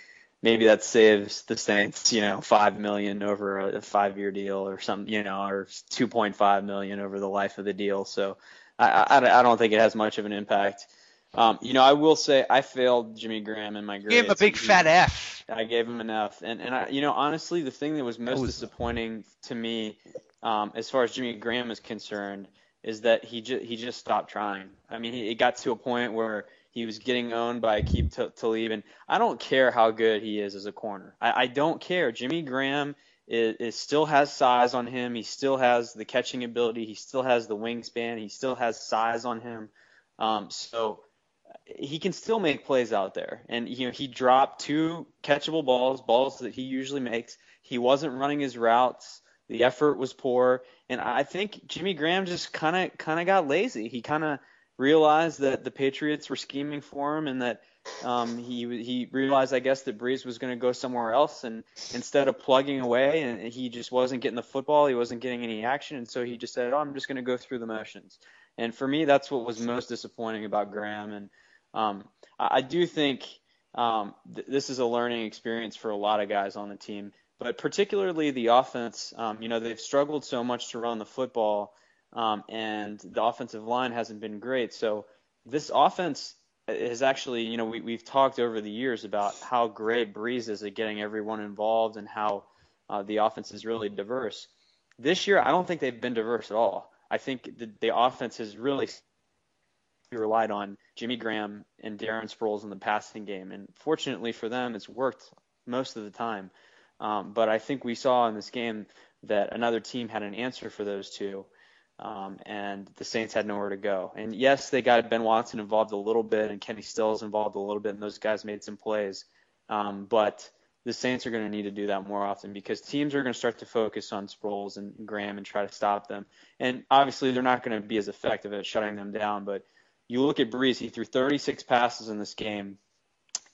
Speaker 7: maybe that saves the Saints, you know, five million over a, a five-year deal or something, you know, or 2.5 million over the life of the deal. So I, I, I don't think it has much of an impact. Um, you know, I will say I failed Jimmy Graham in my grades.
Speaker 6: Give him a big fat F.
Speaker 7: I gave him an F, and and I, you know honestly, the thing that was most
Speaker 8: was-
Speaker 7: disappointing to me, um, as far as Jimmy Graham is concerned, is that he just he just stopped trying. I mean, it got to a point where he was getting owned by Akeem T- Talib, and I don't care how good he is as a corner. I, I don't care. Jimmy Graham is, is still has size on him. He still has the catching ability. He still has the wingspan. He still has size on him. Um, so he can still make plays out there. And you know, he dropped two catchable balls, balls that he usually makes. He wasn't running his routes. The effort was poor, and I think Jimmy Graham just kind of kind of got lazy. He kind of realized that the Patriots were scheming for him, and that Um, he he realized, I guess, that Brees was going to go somewhere else, and instead of plugging away, and he just wasn't getting the football, he wasn't getting any action, and so he just said, "Oh, I'm just going to go through the motions." And for me, that's what was most disappointing about Graham. And um, I, I do think um, th- this is a learning experience for a lot of guys on the team, but particularly the offense. Um, you know, they've struggled so much to run the football, um, and the offensive line hasn't been great. So this offense has actually, you know, we, we've talked over the years about how great Brees is at getting everyone involved and how uh, the offense is really diverse. This year, I don't think they've been diverse at all. I think the, the offense has really relied on Jimmy Graham and Darren Sproles in the passing game, and fortunately for them, it's worked most of the time. Um, but I think we saw in this game that another team had an answer for those two, um, and the Saints had nowhere to go. And yes, they got Ben Watson involved a little bit, and Kenny Stills involved a little bit, and those guys made some plays. Um, but the Saints are going to need to do that more often because teams are going to start to focus on Sproles and Graham and try to stop them. And obviously, they're not going to be as effective at shutting them down. But you look at Brees; he threw 36 passes in this game.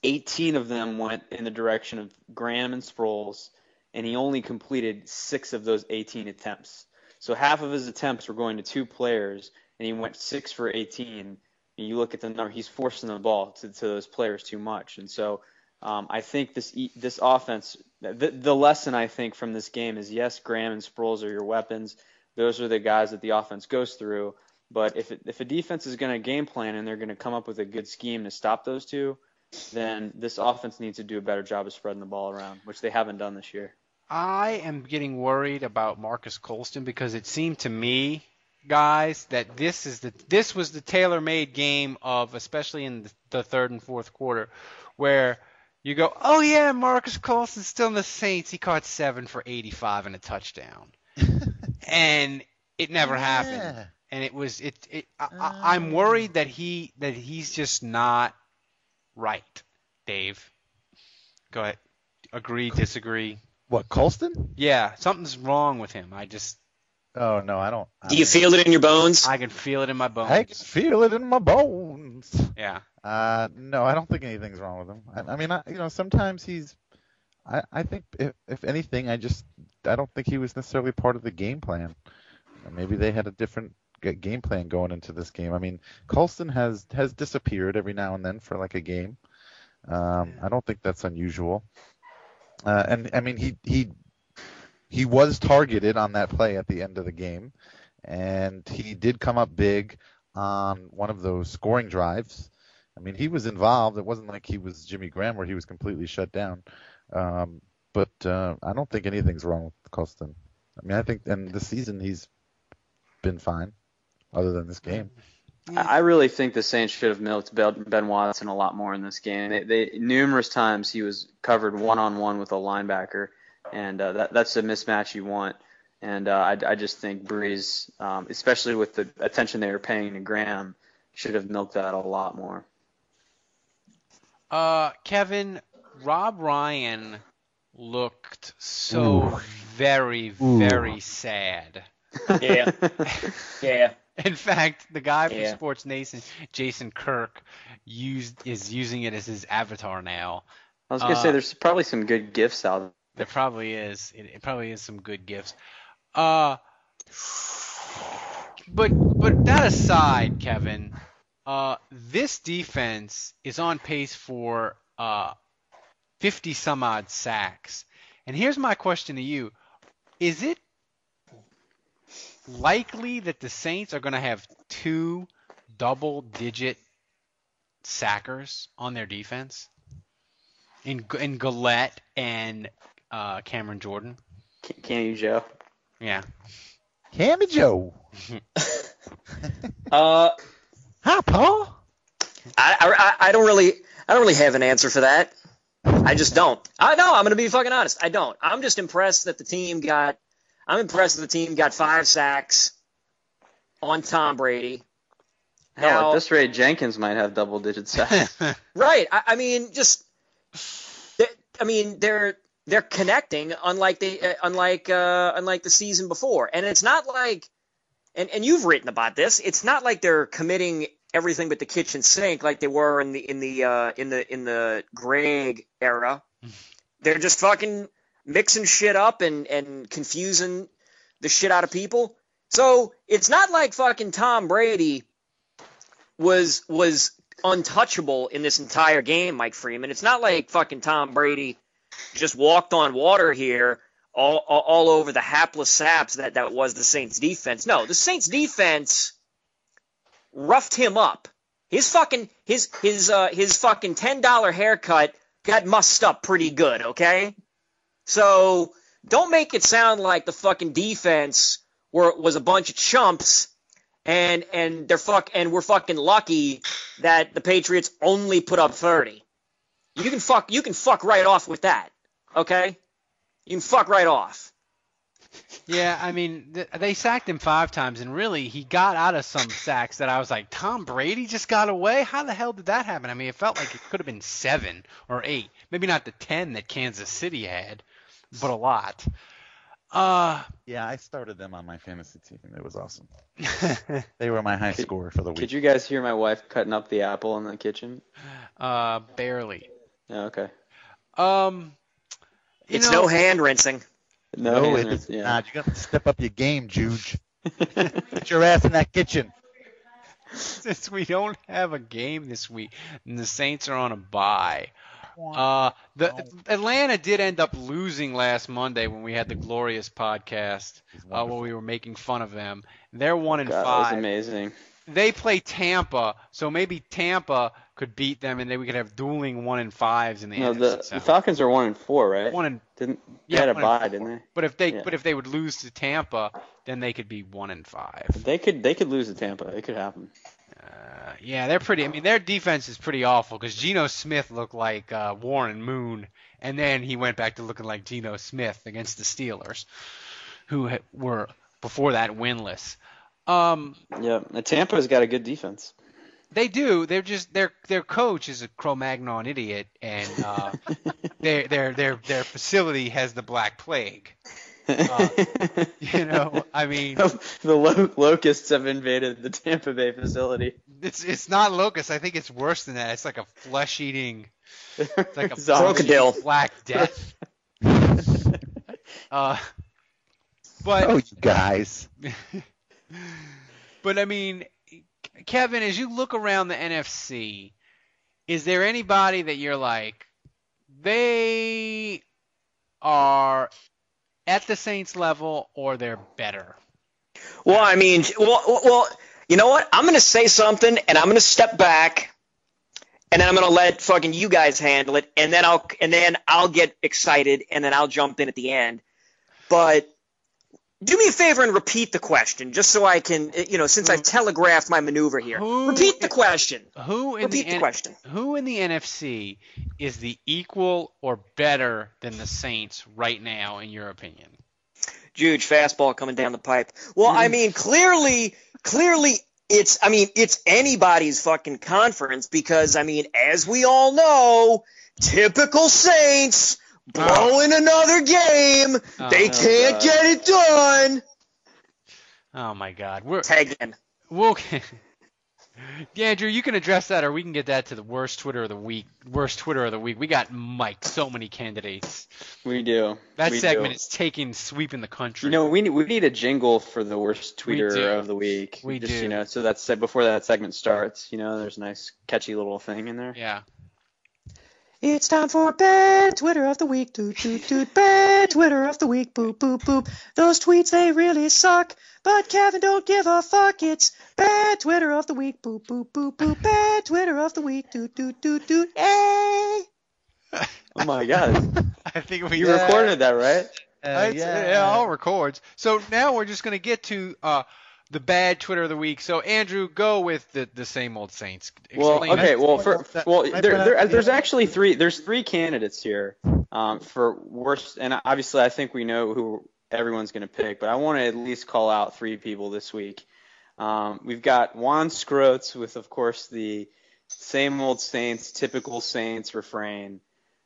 Speaker 7: 18 of them went in the direction of Graham and Sproles, and he only completed six of those 18 attempts. So half of his attempts were going to two players, and he went six for 18. And you look at the number; he's forcing the ball to, to those players too much, and so um, I think this this offense, the, the lesson I think from this game is yes, Graham and Sproles are your weapons. Those are the guys that the offense goes through. But if it, if a defense is going to game plan and they're going to come up with a good scheme to stop those two, then this offense needs to do a better job of spreading the ball around, which they haven't done this year.
Speaker 6: I am getting worried about Marques Colston because it seemed to me, guys, that this is the this was the tailor-made game of especially in the, the third and fourth quarter, where you go, oh yeah, Marques Colston's still in the Saints. He caught seven for 85 and a touchdown, and it never
Speaker 8: Yeah.
Speaker 6: happened. And it was it. it I, I, I'm uh. worried that he that he's just not right. Dave, go ahead. Agree, disagree.
Speaker 8: What Colston?
Speaker 6: Yeah, something's wrong with him. I just
Speaker 8: Oh no, I don't. I
Speaker 3: Do you
Speaker 8: don't-
Speaker 3: feel it in your bones?
Speaker 6: I can feel it in my bones.
Speaker 8: I can feel it in my bones.
Speaker 6: Yeah.
Speaker 8: Uh, no, I don't think anything's wrong with him. I, I mean, I, you know, sometimes he's. I, I think if if anything, I just I don't think he was necessarily part of the game plan. Maybe they had a different g- game plan going into this game. I mean, Colston has has disappeared every now and then for like a game. Um, I don't think that's unusual. Uh, and I mean, he he he was targeted on that play at the end of the game, and he did come up big on one of those scoring drives. I mean, he was involved. It wasn't like he was Jimmy Graham where he was completely shut down. Um, but uh, I don't think anything's wrong with Colston. I mean, I think and this season he's been fine, other than this game.
Speaker 7: I I really think the Saints should have milked Ben Ben Watson a lot more in this game. They, they numerous times he was covered one on one with a linebacker, and uh, that that's a mismatch you want. And uh, I, I just think Brees, um, especially with the attention they were paying to Graham, should have milked that a lot more.
Speaker 6: Uh, Kevin, Rob Ryan looked so very, very sad.
Speaker 3: Yeah. Yeah.
Speaker 6: In fact, the guy from
Speaker 3: Yeah.
Speaker 6: Sports Nation, Jason Kirk, used is using it as his avatar now.
Speaker 7: I was gonna
Speaker 6: Uh,
Speaker 7: say there's probably some good gifts out
Speaker 6: There There probably is. It, it probably is some good gifts. Uh, but but that aside, Kevin, uh, this defense is on pace for uh, 50 some odd sacks. And here's my question to you: Is it likely that the Saints are going to have two double-digit sackers on their defense? In in Galette and uh, Cameron Jordan.
Speaker 7: Can, can Joe?
Speaker 6: Yeah.
Speaker 8: Cammy Joe.
Speaker 3: Uh,
Speaker 8: Hi, Paul.
Speaker 3: I, I I don't really I don't really have an answer for that. I just don't. I know. I'm gonna be fucking honest. I don't. I'm just impressed that the team got. I'm impressed that the team got five sacks on Tom Brady.
Speaker 7: Hell,
Speaker 3: Now-
Speaker 7: at this rate, Jenkins might have double digit sacks.
Speaker 3: Right. I, I mean, just. they- I mean, they're they're connecting unlike the uh, unlike uh, unlike the season before, and it's not like, and and you've written about this. It's not like they're committing everything but the kitchen sink like they were in the in the uh, in the in the Greg era. They're just fucking mixing shit up and and confusing the shit out of people. So it's not like fucking Tom Brady was was untouchable in this entire game, Mike Freeman. It's not like fucking Tom Brady just walked on water here all, all, all over the hapless saps that, that was the Saints defense. No, the Saints defense roughed him up. His fucking his his uh his fucking ten dollar haircut got mussed up pretty good, okay? So don't make it sound like the fucking defense were was a bunch of chumps and and they're fuck and we're fucking lucky that the Patriots only put up 30. You can fuck you can fuck right off with that. Okay? You can fuck right off.
Speaker 6: Yeah, I mean, th- they sacked him five times, and really, he got out of some sacks that I was like, Tom Brady just got away? How the hell did that happen? I mean, it felt like it could have been seven or eight. Maybe not the ten that Kansas City had, but a lot. Uh,
Speaker 8: Yeah, I started them on my fantasy team. It was awesome. They were my high scorer for the week.
Speaker 7: Could you guys hear my wife cutting up the apple in the kitchen?
Speaker 6: uh, barely.
Speaker 7: Yeah, okay.
Speaker 6: Um,
Speaker 3: It's
Speaker 6: know,
Speaker 3: no hand rinsing.
Speaker 7: No,
Speaker 8: No,
Speaker 7: hands,
Speaker 8: it's
Speaker 7: yeah.
Speaker 8: not. You got to step up your game, Juge. Get your ass in that kitchen.
Speaker 6: since we don't have a game this week, and the Saints are on a bye. Uh, the Atlanta did end up losing last Monday when we had the glorious podcast, uh, where we were making fun of them. They're one and
Speaker 7: God, that was amazing.
Speaker 6: They play Tampa, so maybe Tampa could beat them, and then we could have dueling one and fives in the
Speaker 7: No,
Speaker 6: NFC
Speaker 7: the, the Falcons are one and four, right?
Speaker 6: One and
Speaker 7: didn't they
Speaker 6: yeah,
Speaker 7: had a bye, didn't they?
Speaker 6: But if they
Speaker 7: Yeah.
Speaker 6: but if they would lose to Tampa, then they could be one and five.
Speaker 7: They could they could lose to Tampa. It could happen.
Speaker 6: Uh, yeah, they're pretty. I mean, their defense is pretty awful because Geno Smith looked like uh, Warren Moon, and then he went back to looking like Geno Smith against the Steelers, who were before that winless. Um,
Speaker 7: Yeah, Tampa's got a good defense.
Speaker 6: they do. They're just their their coach is a Cro-Magnon idiot, and uh, their their their their facility has the Black Plague. Uh, you know, I mean,
Speaker 7: the lo- locusts have invaded the Tampa Bay facility.
Speaker 6: it's it's not locust. I think it's worse than that. It's like a flesh-eating, it's like a
Speaker 7: Zombie.
Speaker 3: Crocodile.
Speaker 6: black death. uh, but
Speaker 8: Oh, you guys.
Speaker 6: but I mean, Kevin, as you look around the NFC, is there anybody that you're like, they are at the Saints level or they're better?
Speaker 3: Well, I mean, well, well, you know what? I'm going to say something, and I'm going to step back, and then I'm going to let fucking you guys handle it, and then I'll and then I'll get excited, and then I'll jump in at the end. But do me a favor and repeat the question, just so I can, eh, you know, since I've telegraphed my maneuver here.
Speaker 6: Who-
Speaker 3: Repeat the question.
Speaker 6: Who in
Speaker 3: Repeat
Speaker 6: the,
Speaker 3: the
Speaker 6: N-
Speaker 3: question.
Speaker 6: Who in the NFC is the equal or better than the Saints right now, in your opinion?
Speaker 3: Huge fastball coming down the pipe. Well, I mm-hmm. mean, clearly, clearly, it's. I mean, it's anybody's fucking conference because I mean, as we all know, typical Saints blowing oh. another game. Oh, they
Speaker 6: Oh,
Speaker 3: can't
Speaker 7: God.
Speaker 3: get it done.
Speaker 6: Oh my God, we're
Speaker 3: Tag in.
Speaker 6: We'll, Andrew, you can address that, or we can get that to the worst Twitter of the week. Worst Twitter of the week. We got Mike, so many candidates.
Speaker 7: We do.
Speaker 6: That
Speaker 7: We
Speaker 6: segment
Speaker 7: do.
Speaker 6: is taking sweeping the country.
Speaker 7: You know, we need, we need a jingle for the worst
Speaker 6: Twitter
Speaker 7: of the week.
Speaker 6: We
Speaker 7: Just,
Speaker 6: do.
Speaker 7: You know, so that's before that segment starts. You know, there's a nice catchy little thing in there.
Speaker 6: yeah.
Speaker 3: It's time for bad Twitter of the week. Doot doot doot. Bad Twitter of the week. Boop boop boop. Those tweets they really suck, but Kevin don't give a fuck. It's bad Twitter of the week. Boop boop boop boop. Bad Twitter of the week. Doot doot doot doot. Hey.
Speaker 7: Oh my god,
Speaker 6: I think we
Speaker 7: you recorded that, right?
Speaker 6: It's- yeah, all records. So now we're just gonna get to uh, the bad Twitter of the week. So Andrew, go with the the same old Saints.
Speaker 7: Well, okay. Well, for,
Speaker 8: that-
Speaker 7: well, there, there, there's actually three. There's three candidates here um, for worst, and obviously I think we know who everyone's going to pick. But I want to at least call out three people this week. Um, we've got Juan Scroats with, of course, the same old Saints, typical Saints refrain.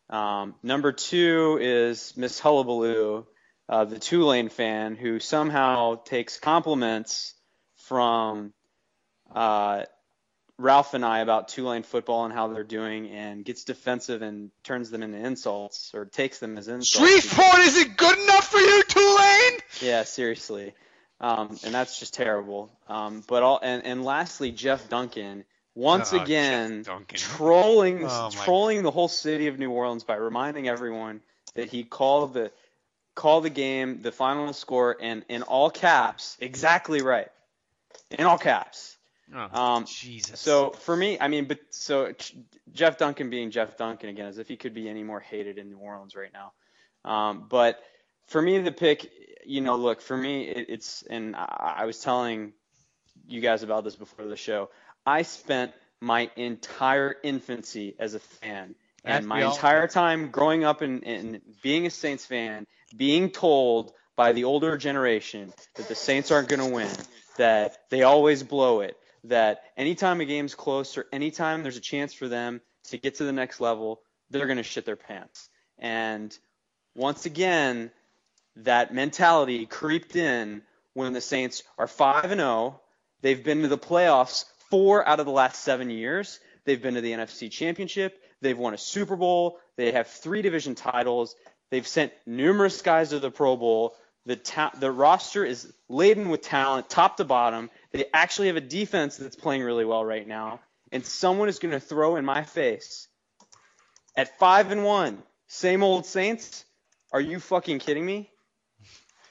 Speaker 7: Um, number two is Miss Hullabaloo, uh, the Tulane fan, who somehow takes compliments from uh, Ralph and I about Tulane football and how they're doing, and gets defensive and turns them into insults or takes them as insults.
Speaker 6: Shreveport isn't good enough for you, Tulane.
Speaker 7: Yeah, seriously, um, and that's just terrible. Um, but all and, and lastly, Jeff Duncan once
Speaker 6: Oh,
Speaker 7: again trolling
Speaker 6: Oh,
Speaker 7: trolling the whole city of New Orleans by reminding everyone that he called the called the game, the final score, and in all caps, exactly right, in all caps.
Speaker 6: Oh,
Speaker 7: Um,
Speaker 6: Jesus.
Speaker 7: So for me, I mean, but so Jeff Duncan being Jeff Duncan again, as if he could be any more hated in New Orleans right now. Um, but for me, the pick, you know, look for me, it, it's and I, I was telling you guys about this before the show. I spent my entire infancy as a fan, and my entire time growing up and, and being a Saints fan, being told by the older generation that the Saints aren't going to win, that they always blow it, that anytime a game's close or anytime there's a chance for them to get to the next level, they're going to shit their pants. And once again, that mentality creeped in when the Saints are 5 and 0. They've been to the playoffs 4 out of the last 7 years. They've been to the NFC Championship. They've won a Super Bowl. They have 3 division titles. They've sent numerous guys to the Pro Bowl. The ta- the roster is laden with talent, top to bottom. They actually have a defense that's playing really well right now. And someone is going to throw in my face at five and one, same old Saints. Are you fucking kidding me?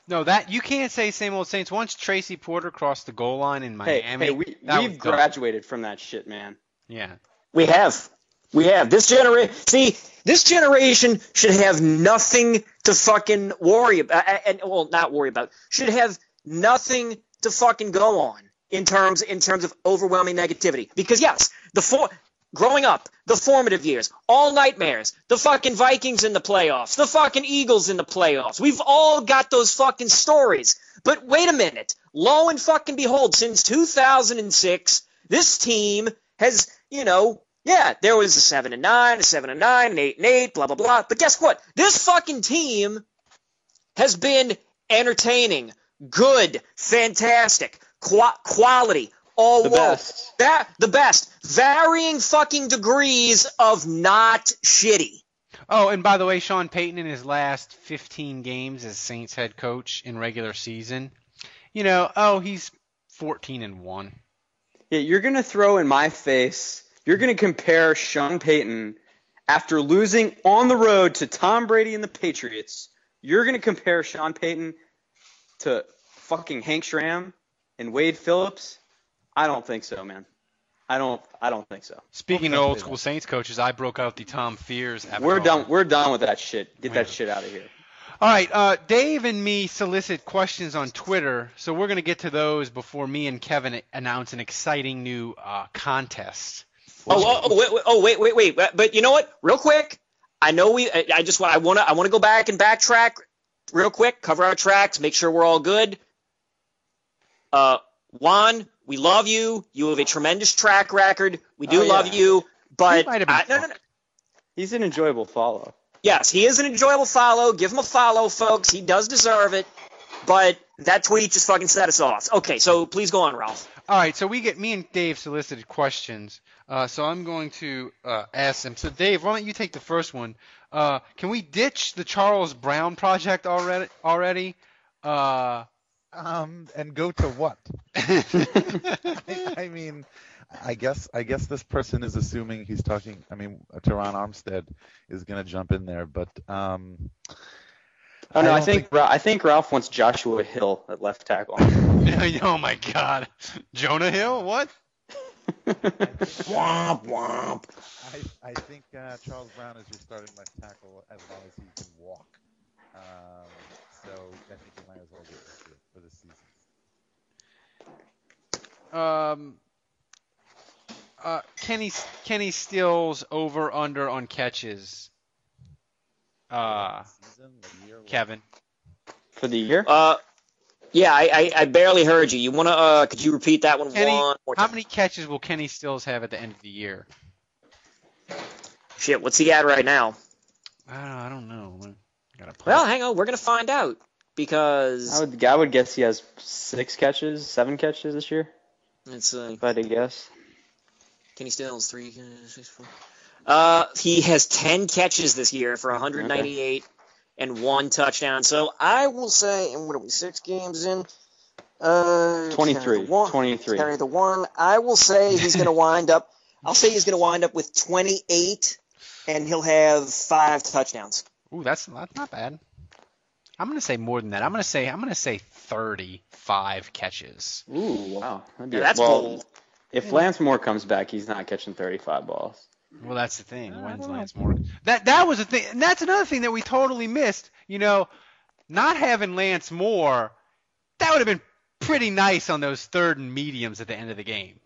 Speaker 6: no, that you can't say same old Saints. Once Tracy Porter crossed the goal line in
Speaker 7: Hey,
Speaker 6: Miami,
Speaker 7: hey, we, we've graduated from that shit, man.
Speaker 6: Yeah.
Speaker 3: We have. We have. This generation, see, this generation should have nothing to fucking worry about. And, well, not worry about, should have nothing to fucking go on in terms, in terms of overwhelming negativity. Because yes, the for, growing up, the formative years, all nightmares, the fucking Vikings in the playoffs, the fucking Eagles in the playoffs. We've all got those fucking stories. But wait a minute. Lo and fucking behold, since 2006, this team has, you know, yeah, there was a seven and nine, a seven and nine, an eight and eight, blah blah blah. But guess what? This fucking team has been entertaining, good, fantastic, qua- quality, all
Speaker 7: The
Speaker 3: woke.
Speaker 7: best.
Speaker 3: That the best, varying fucking degrees of not shitty.
Speaker 6: Oh, and by the way, Sean Payton in his last 15 games as Saints head coach in regular season, you know, oh, he's 14 and one.
Speaker 7: Yeah, you're gonna throw in my face. You're gonna compare Sean Payton after losing on the road to Tom Brady and the Patriots. You're gonna compare Sean Payton to fucking Hank Stram and Wade Phillips. I don't think so, man. I don't. I don't think so.
Speaker 6: Speaking of old school Saints coaches, I broke out the Tom Fears.
Speaker 7: We're
Speaker 6: avatar.
Speaker 7: done. We're done with that shit. Get that shit out of here.
Speaker 6: All right, uh, Dave and me solicit questions on Twitter, so we're going to get to those before me and Kevin announce an exciting new uh, contest.
Speaker 3: Oh, oh, oh, wait, wait, oh, wait, wait, wait. But, but you know what? Real quick, I know we. I, I just want. I want to. I want to go back and backtrack, real quick. Cover our tracks. Make sure we're all good. Uh, Juan, we love you. You have a tremendous track record. We do
Speaker 7: Oh, yeah.
Speaker 3: love you. But
Speaker 6: He might have been
Speaker 3: I- no, no, no.
Speaker 7: He's an enjoyable follow.
Speaker 3: Yes, he is an enjoyable follow. Give him a follow, folks. He does deserve it. But that tweet just fucking set us off. Okay, so please go on, Ralph.
Speaker 6: All right, so we get me and Dave solicited questions. Uh, so I'm going to uh, ask them. So Dave, why don't you take the first one? Uh, can we ditch the Charles Brown project already? Already? Uh,
Speaker 8: Um, and go to what? I, I mean, I guess I guess this person is assuming he's talking. I mean, Terron Armstead is going to jump in there, but um,
Speaker 7: Oh no, I,
Speaker 8: don't
Speaker 7: think, Ra- I think Ralph wants Joshua Hill at left tackle.
Speaker 6: oh my God, Jonah Hill? What?
Speaker 3: Womp womp.
Speaker 8: I, I think uh, Charles Brown is your starting left tackle as long as he can walk. Um, so I think you might as well get this for this season.
Speaker 6: Um, uh, Kenny Kenny Stills over under on catches. Uh,
Speaker 8: Season, the year, what?
Speaker 6: Kevin.
Speaker 7: For the year?
Speaker 3: Uh, yeah, I, I, I barely heard you. You wanna? Uh, could you repeat that one
Speaker 6: Kenny,
Speaker 3: one more
Speaker 6: how
Speaker 3: time?
Speaker 6: many catches will Kenny Stills have at the end of the year?
Speaker 3: Shit, what's he at right now?
Speaker 6: I don't, I don't know. Gotta play.
Speaker 3: Well, hang on, we're gonna find out because
Speaker 7: I would, I would guess he has six catches, seven catches this year.
Speaker 3: it's uh,
Speaker 7: If I had to guess.
Speaker 3: Kenny Stills three. six, four. Uh, he has ten catches this year for 198 and one touchdown. So I will say, and what are we? Six games in. Uh,
Speaker 7: 23,
Speaker 3: the one-
Speaker 7: 23.
Speaker 3: Carry the one. I will say he's going to wind up. I'll say he's going to wind up with 28, and he'll have five touchdowns.
Speaker 6: Ooh, that's that's not bad. I'm gonna say more than that. I'm gonna say I'm gonna say 35 catches.
Speaker 7: Ooh, wow. That'd be-
Speaker 3: Yeah, that's
Speaker 7: well,
Speaker 3: bold.
Speaker 7: If Lance Moore comes back, he's not catching 35 balls.
Speaker 6: Well, that's the thing. When's Lance Moore? That that was the thing, and that's another thing that we totally missed. You know, not having Lance Moore, that would have been pretty nice on those third and mediums at the end of the game.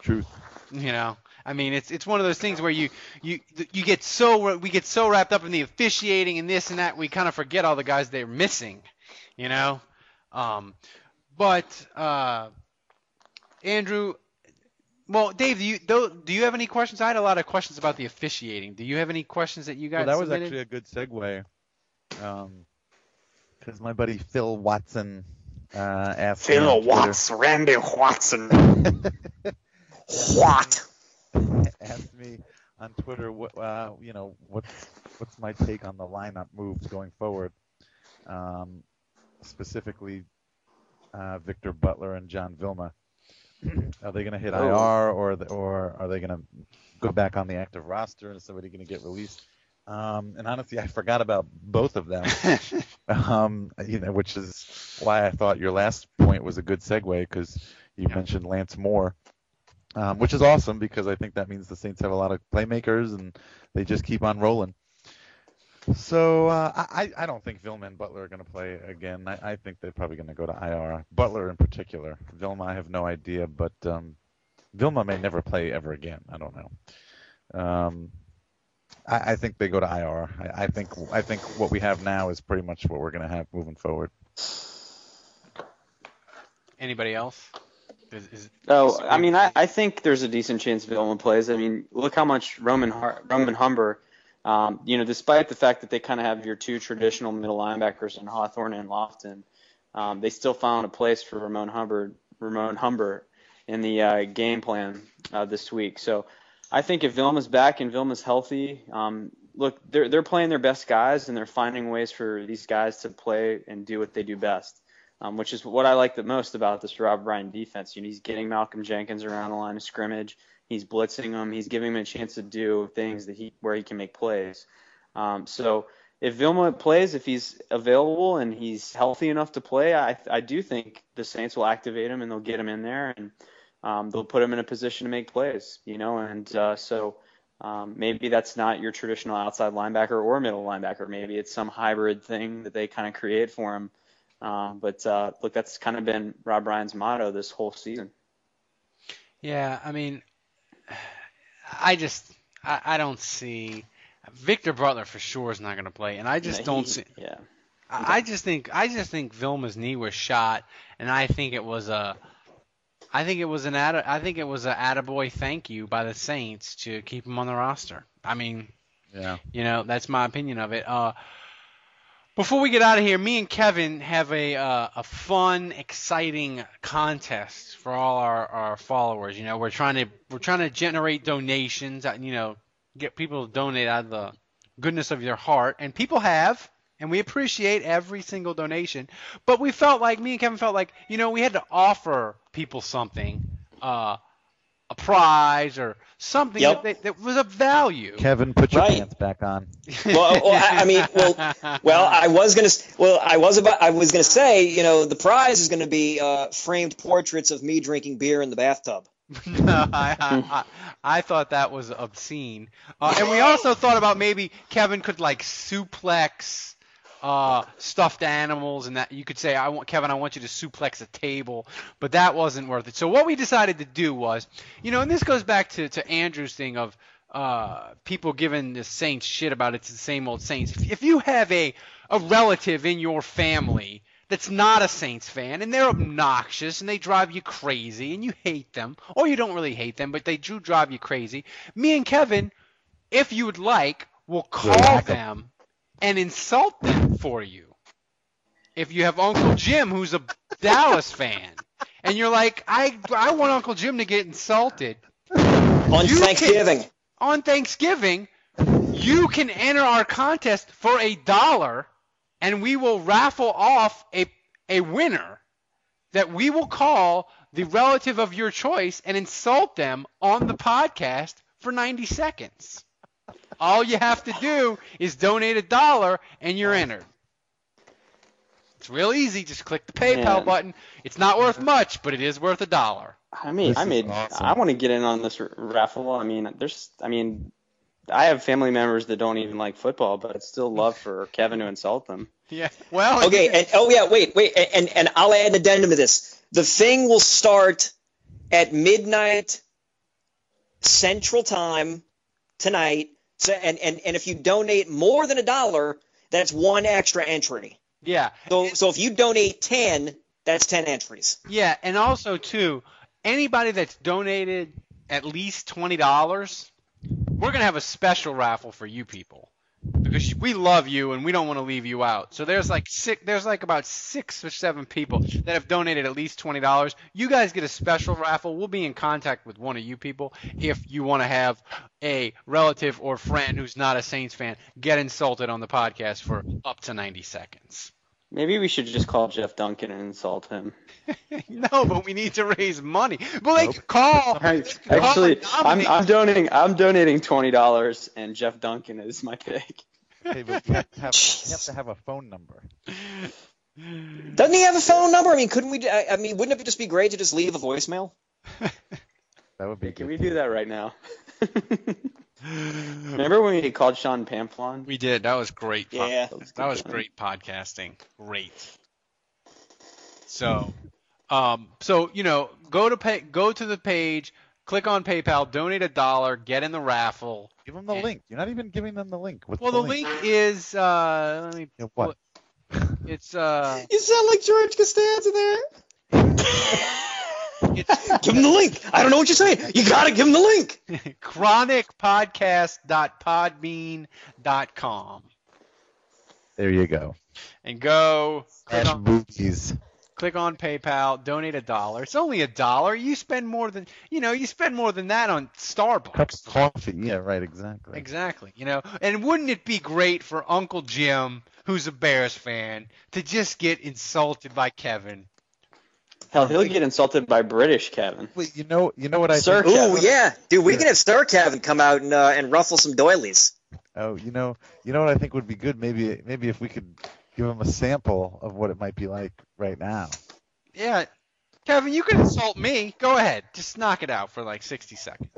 Speaker 8: Truth.
Speaker 6: You know, I mean, it's it's one of those things where you you you get so we get so wrapped up in the officiating and this and that, we kind of forget all the guys they're missing. You know, um, but uh, Andrew. Well, Dave, do you do, do you have any questions? I had a lot of questions about the officiating. Do you have any questions that you guys?
Speaker 8: Well, that was
Speaker 6: submitted?
Speaker 8: actually a good segue. Because my buddy Phil Watson uh, asked me on Twitter-
Speaker 3: Randy Watson. what?
Speaker 8: asked me on Twitter what uh, you know what's what's my take on the lineup moves going forward, um, specifically uh, Victor Butler and Jon Vilma. Are they going to hit
Speaker 7: Oh.
Speaker 8: IR or the, or are they going to go back on the active roster? And is somebody going to get released? Um, and honestly, I forgot about both of them. um, you know, which is why I thought your last point was a good segue because you mentioned Lance Moore, um, which is awesome because I think that means the Saints have a lot of playmakers and they just keep on rolling. So uh, I, I don't think Vilma and Butler are going to play again. I, I think they're probably going to go to IR. Butler in particular. Vilma, I have no idea, but um, Vilma may never play ever again. I don't know. Um, I, I think they go to IR. I, I think I think what we have now is pretty much what we're going to have moving forward.
Speaker 6: Anybody else? Is, is,
Speaker 7: Oh, I mean, I, I think there's a decent chance Vilma plays. I mean, look how much Roman Har- Roman Humber, um, you know, despite the fact that they kind of have your two traditional middle linebackers in Hawthorne and Lofton, um, they still found a place for Ramon Hubbard, Ramon Humber, in the uh, game plan uh, this week. So I think if Vilma's back and Vilma's healthy, um, look, they're they're playing their best guys and they're finding ways for these guys to play and do what they do best um, which is what I like the most about this Rob Ryan defense. You know, he's getting Malcolm Jenkins around the line of scrimmage. He's blitzing him. He's giving him a chance to do things that he where he can make plays. Um, so if Vilma plays, if he's available and he's healthy enough to play, I I do think the Saints will activate him and they'll get him in there and um, they'll put him in a position to make plays. You know, and uh, so. Um, maybe that's not your traditional outside linebacker or middle linebacker. Maybe it's some hybrid thing that they kind of create for him. Um, but uh, look, that's kind of been Rob Ryan's motto this whole season.
Speaker 6: Yeah, I mean, I just I, I don't see Victor Butler for sure is not going to play, and I just
Speaker 7: Yeah,
Speaker 6: don't
Speaker 7: he-
Speaker 6: see.
Speaker 7: Yeah.
Speaker 6: I I just think I just think Vilma's knee was shot, and I think it was a, I think it was an atta, I think it was a attaboy thank you by the Saints to keep him on the roster. I mean,
Speaker 8: Yeah.
Speaker 6: you know, that's my opinion of it. Uh, before we get out of here, me and Kevin have a uh, a fun, exciting contest for all our, our followers. You know, we're trying to we're trying to generate donations. You know, get people to donate out of the goodness of their heart, and people have, and we appreciate every single donation. But we felt like me and Kevin felt like you know we had to offer people something, uh, a prize or something
Speaker 3: Yep.
Speaker 6: that, that was of value.
Speaker 8: Kevin, put your
Speaker 3: Right.
Speaker 8: pants back on.
Speaker 3: well, well, I, I mean, well, well, I was gonna, s- well, I was about, I was gonna say, you know, the prize is gonna be uh, framed portraits of me drinking beer in the bathtub.
Speaker 6: no, I, I, I, I thought that was obscene. Uh, and we also thought about maybe Kevin could like suplex uh, stuffed animals, and that you could say, "I want Kevin, I want you to suplex a table," but that wasn't worth it. So what we decided to do was, you know, and this goes back to to Andrew's thing of uh, people giving the Saints shit about it's the same old Saints. If, if you have a a relative in your family that's not a Saints fan and they're obnoxious and they drive you crazy and you hate them, or you don't really hate them, but they do drive you crazy. Me and Kevin, if you would like, will call them and insult them for you. If you have Uncle Jim who's a Dallas fan and you're like, I I want Uncle Jim to get insulted,
Speaker 3: On
Speaker 6: You
Speaker 3: Thanksgiving.
Speaker 6: on Thanksgiving, you can enter our contest for a dollar, and we will raffle off a a winner that we will call the relative of your choice and insult them on the podcast for 90 seconds. All you have to do is donate a dollar, and you're entered. It's real easy. Just click the PayPal
Speaker 7: Man.
Speaker 6: button. It's not worth much, but it is worth a dollar.
Speaker 7: I mean,
Speaker 8: This
Speaker 7: I
Speaker 8: is
Speaker 7: mean,
Speaker 8: awesome.
Speaker 7: I want to get in on this r- raffle. I mean, there's, I mean, I have family members that don't even like football, but I'd still love for Kevin to insult them.
Speaker 6: Yeah. Well.
Speaker 3: Okay, and oh yeah, wait, wait, and and I'll add an addendum to this. The thing will start at midnight Central Time tonight. So and and and if you donate more than a dollar, that's one extra entry.
Speaker 6: Yeah.
Speaker 3: So so if you donate ten, that's ten entries.
Speaker 6: Yeah, and also too, anybody that's donated at least twenty dollars, we're gonna have a special raffle for you people because we love you and we don't want to leave you out. So there's like six, there's like about six or seven people that have donated at least twenty dollars. You guys get a special raffle. We'll be in contact with one of you people if you want to have a relative or friend who's not a Saints fan get insulted on the podcast for up to ninety seconds.
Speaker 7: Maybe we should just call Jeff Duncan and insult him.
Speaker 6: No, but we need to raise money. Blake, call.
Speaker 7: I-
Speaker 6: call
Speaker 7: Actually,
Speaker 6: and
Speaker 7: I'm. I'm donating. I'm donating twenty dollars, and Jeff Duncan is my pick.
Speaker 8: Hey, but you have to have, you have to have a phone number.
Speaker 3: Doesn't he have a phone number? I mean, couldn't we? I, I mean, wouldn't it just be great to just leave a voicemail?
Speaker 8: That would be
Speaker 7: Can
Speaker 8: good.
Speaker 7: we do that right now? Remember when we called Sean Pamplon?
Speaker 6: We did. That was great. po-
Speaker 3: Yeah.
Speaker 6: That was great podcasting. Great. So, um, so you know, go to pay, go to the page, click on PayPal, donate a dollar, get in the raffle.
Speaker 8: Give them the link. You're not even giving them the link. What's
Speaker 6: Well, the link is uh, let me.
Speaker 8: Yeah, what?
Speaker 6: It's uh,
Speaker 3: You sound like George Costanza there.
Speaker 6: it's
Speaker 3: Give him the link. I don't know what you're saying. You gotta give him the link.
Speaker 6: chronicpodcast.podbean.com
Speaker 8: There you go.
Speaker 6: and go click on,
Speaker 8: boobies.
Speaker 6: click on PayPal, donate a dollar. It's only a dollar. You spend more than you know. You spend more than that on Starbucks.
Speaker 8: Cup of coffee. Yeah, right. Exactly.
Speaker 6: Exactly. You know, and wouldn't it be great for Uncle Jim, who's a Bears fan, to just get insulted by Kevin?
Speaker 7: Hell, he'll get insulted by British Kevin.
Speaker 8: Wait, you know, you know what I
Speaker 7: Sir
Speaker 8: think?
Speaker 3: Ooh,
Speaker 7: Kevin.
Speaker 3: yeah, dude, we can have Star Kevin come out and uh, and ruffle some doilies.
Speaker 8: Oh, you know, you know what I think would be good. Maybe, maybe if we could give him a sample of what it might be like right now.
Speaker 6: Yeah. Kevin, you can insult me. Go ahead. Just knock it out for like 60 seconds.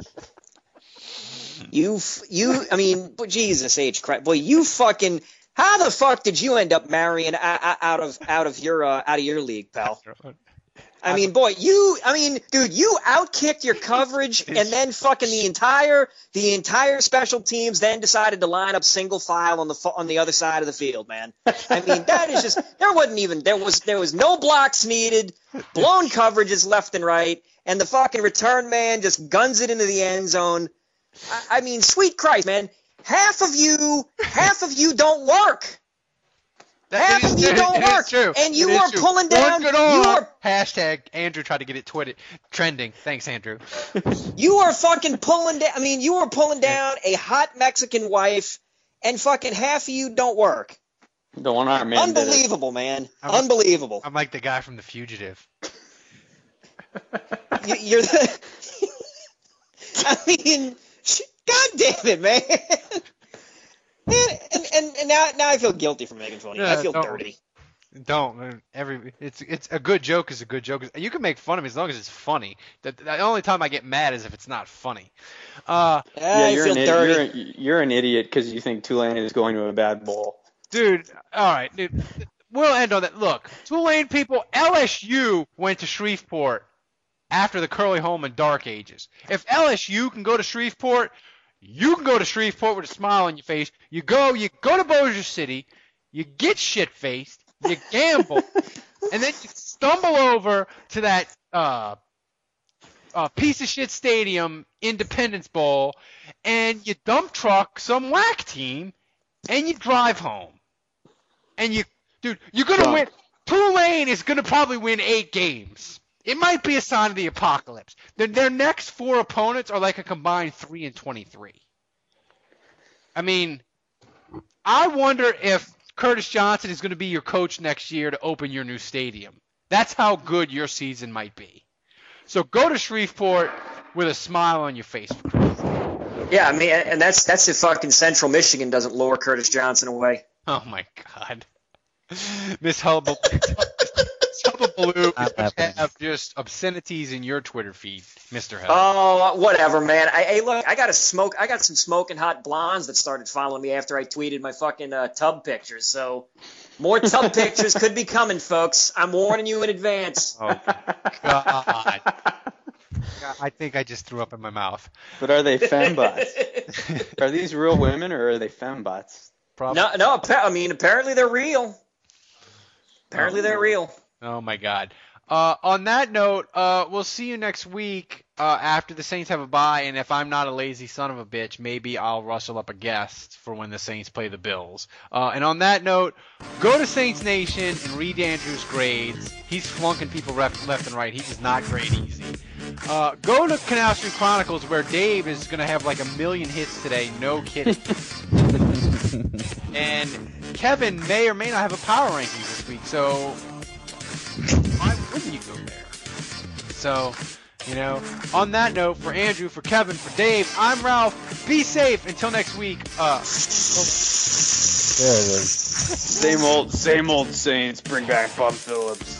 Speaker 3: You, you, I mean, Jesus H Christ, boy, you fucking. How the fuck did you end up marrying o- o- out of out of your uh, out of your league, pal? I mean, boy, you. I mean, dude, you outkicked your coverage, and then fucking the entire the entire special teams then decided to line up single file on the on the other side of the field, man. I mean, that is just there wasn't even there was there was no blocks needed, blown coverages left and right, and the fucking return man just guns it into the end zone. I, I mean, sweet Christ, man. Half of you, half of you don't work. Half
Speaker 6: It
Speaker 3: of you don't work,
Speaker 6: true.
Speaker 3: and you
Speaker 6: It is
Speaker 3: are
Speaker 6: true.
Speaker 3: pulling
Speaker 6: Work
Speaker 3: down.
Speaker 6: it
Speaker 3: You are
Speaker 6: Hashtag Andrew tried to get it twitted trending. Thanks, Andrew.
Speaker 3: You are fucking pulling down. I mean, you are pulling down a hot Mexican wife, and fucking half of you don't work.
Speaker 7: The one arm man. did it.
Speaker 3: Unbelievable, man.
Speaker 6: I'm-
Speaker 3: Unbelievable.
Speaker 6: I'm like the guy from The Fugitive.
Speaker 3: You, you're the. I mean, god damn it, man. Man, and, and, and now, now I feel guilty for making fun of you. I feel
Speaker 6: don't-
Speaker 3: dirty.
Speaker 6: Don't uh, every it's it's a good joke is a good joke. You can make fun of me as long as it's funny. The, the only time I get mad is if it's not funny. Uh,
Speaker 7: eh,
Speaker 3: Yeah,
Speaker 7: you're
Speaker 3: feel
Speaker 7: an,
Speaker 3: dirty.
Speaker 7: you're, a- you're an idiot because you think Tulane is going to a bad bowl.
Speaker 6: dude, all right, dude. We'll end on that. Look, Tulane people, LSU went to Shreveport after the Curley Hallman Dark Ages. If LSU can go to Shreveport, you can go to Shreveport with a smile on your face. You go, you go to Bossier City, you get shit faced, you gamble, and then you stumble over to that uh, uh, piece of shit stadium, Independence Bowl, and you dump truck some whack team, and you drive home. And you, dude, you're gonna
Speaker 7: Drunk.
Speaker 6: win. Tulane is gonna probably win eight games. It might be a sign of the apocalypse. Their, their next four opponents are like a combined three and twenty-three. I mean, I wonder if Curtis Johnson is going to be your coach next year to open your new stadium. That's how good your season might be. So go to Shreveport with a smile on your face.
Speaker 3: Yeah, I mean, and that's that's if fucking Central Michigan doesn't lure Curtis Johnson away.
Speaker 6: Oh my God, Miss Hullabaloo. Hullabaloo have just obscenities in your Twitter feed, Mister
Speaker 3: Oh, whatever, man. I, hey, look, I got a smoke. I got some smoking hot blondes that started following me after I tweeted my fucking uh, tub pictures. So more tub pictures could be coming, folks. I'm warning you in advance.
Speaker 6: Oh God. I think I just threw up in my mouth.
Speaker 7: But are they fembots? are these real women or are they fembots?
Speaker 6: Probably.
Speaker 3: No, no. I mean, apparently they're real. Apparently they're real.
Speaker 6: Oh my God. Uh, on that note, uh, we'll see you next week uh, after the Saints have a bye, and if I'm not a lazy son of a bitch, maybe I'll rustle up a guest for when the Saints play the Bills. Uh, and on that note, go to Saints Nation and read Andrew's grades. He's flunking people left, left and right. He does not grade easy. Uh, go to Canal Street Chronicles where Dave is going to have like a million hits today. No kidding. and Kevin may or may not have a power ranking this week, so wouldn't you go there? So, you know, on that note, for Andrew, for Kevin, for Dave, I'm Ralph. Be safe until next week. Uh,
Speaker 8: There it is.
Speaker 7: Same old, same old Saints. Bring back Bum Phillips.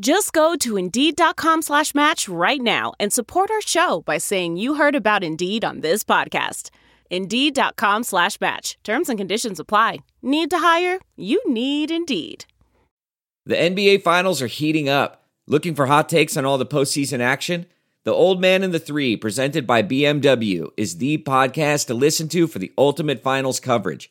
Speaker 9: Just go to Indeed.com slash match right now and support our show by saying you heard about Indeed on this podcast. Indeed.com slash match. Terms and conditions apply. Need to hire? You need Indeed.
Speaker 10: The NBA Finals are heating up. Looking for hot takes on all the postseason action? The Old Man and the Three, presented by BMW, is the podcast to listen to for the ultimate finals coverage.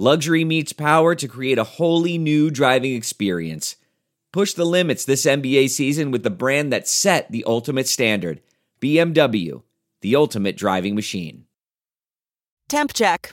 Speaker 10: Luxury meets power to create a wholly new driving experience. Push the limits this NBA season with the brand that set the ultimate standard BMW, the ultimate driving machine.
Speaker 11: Temp check.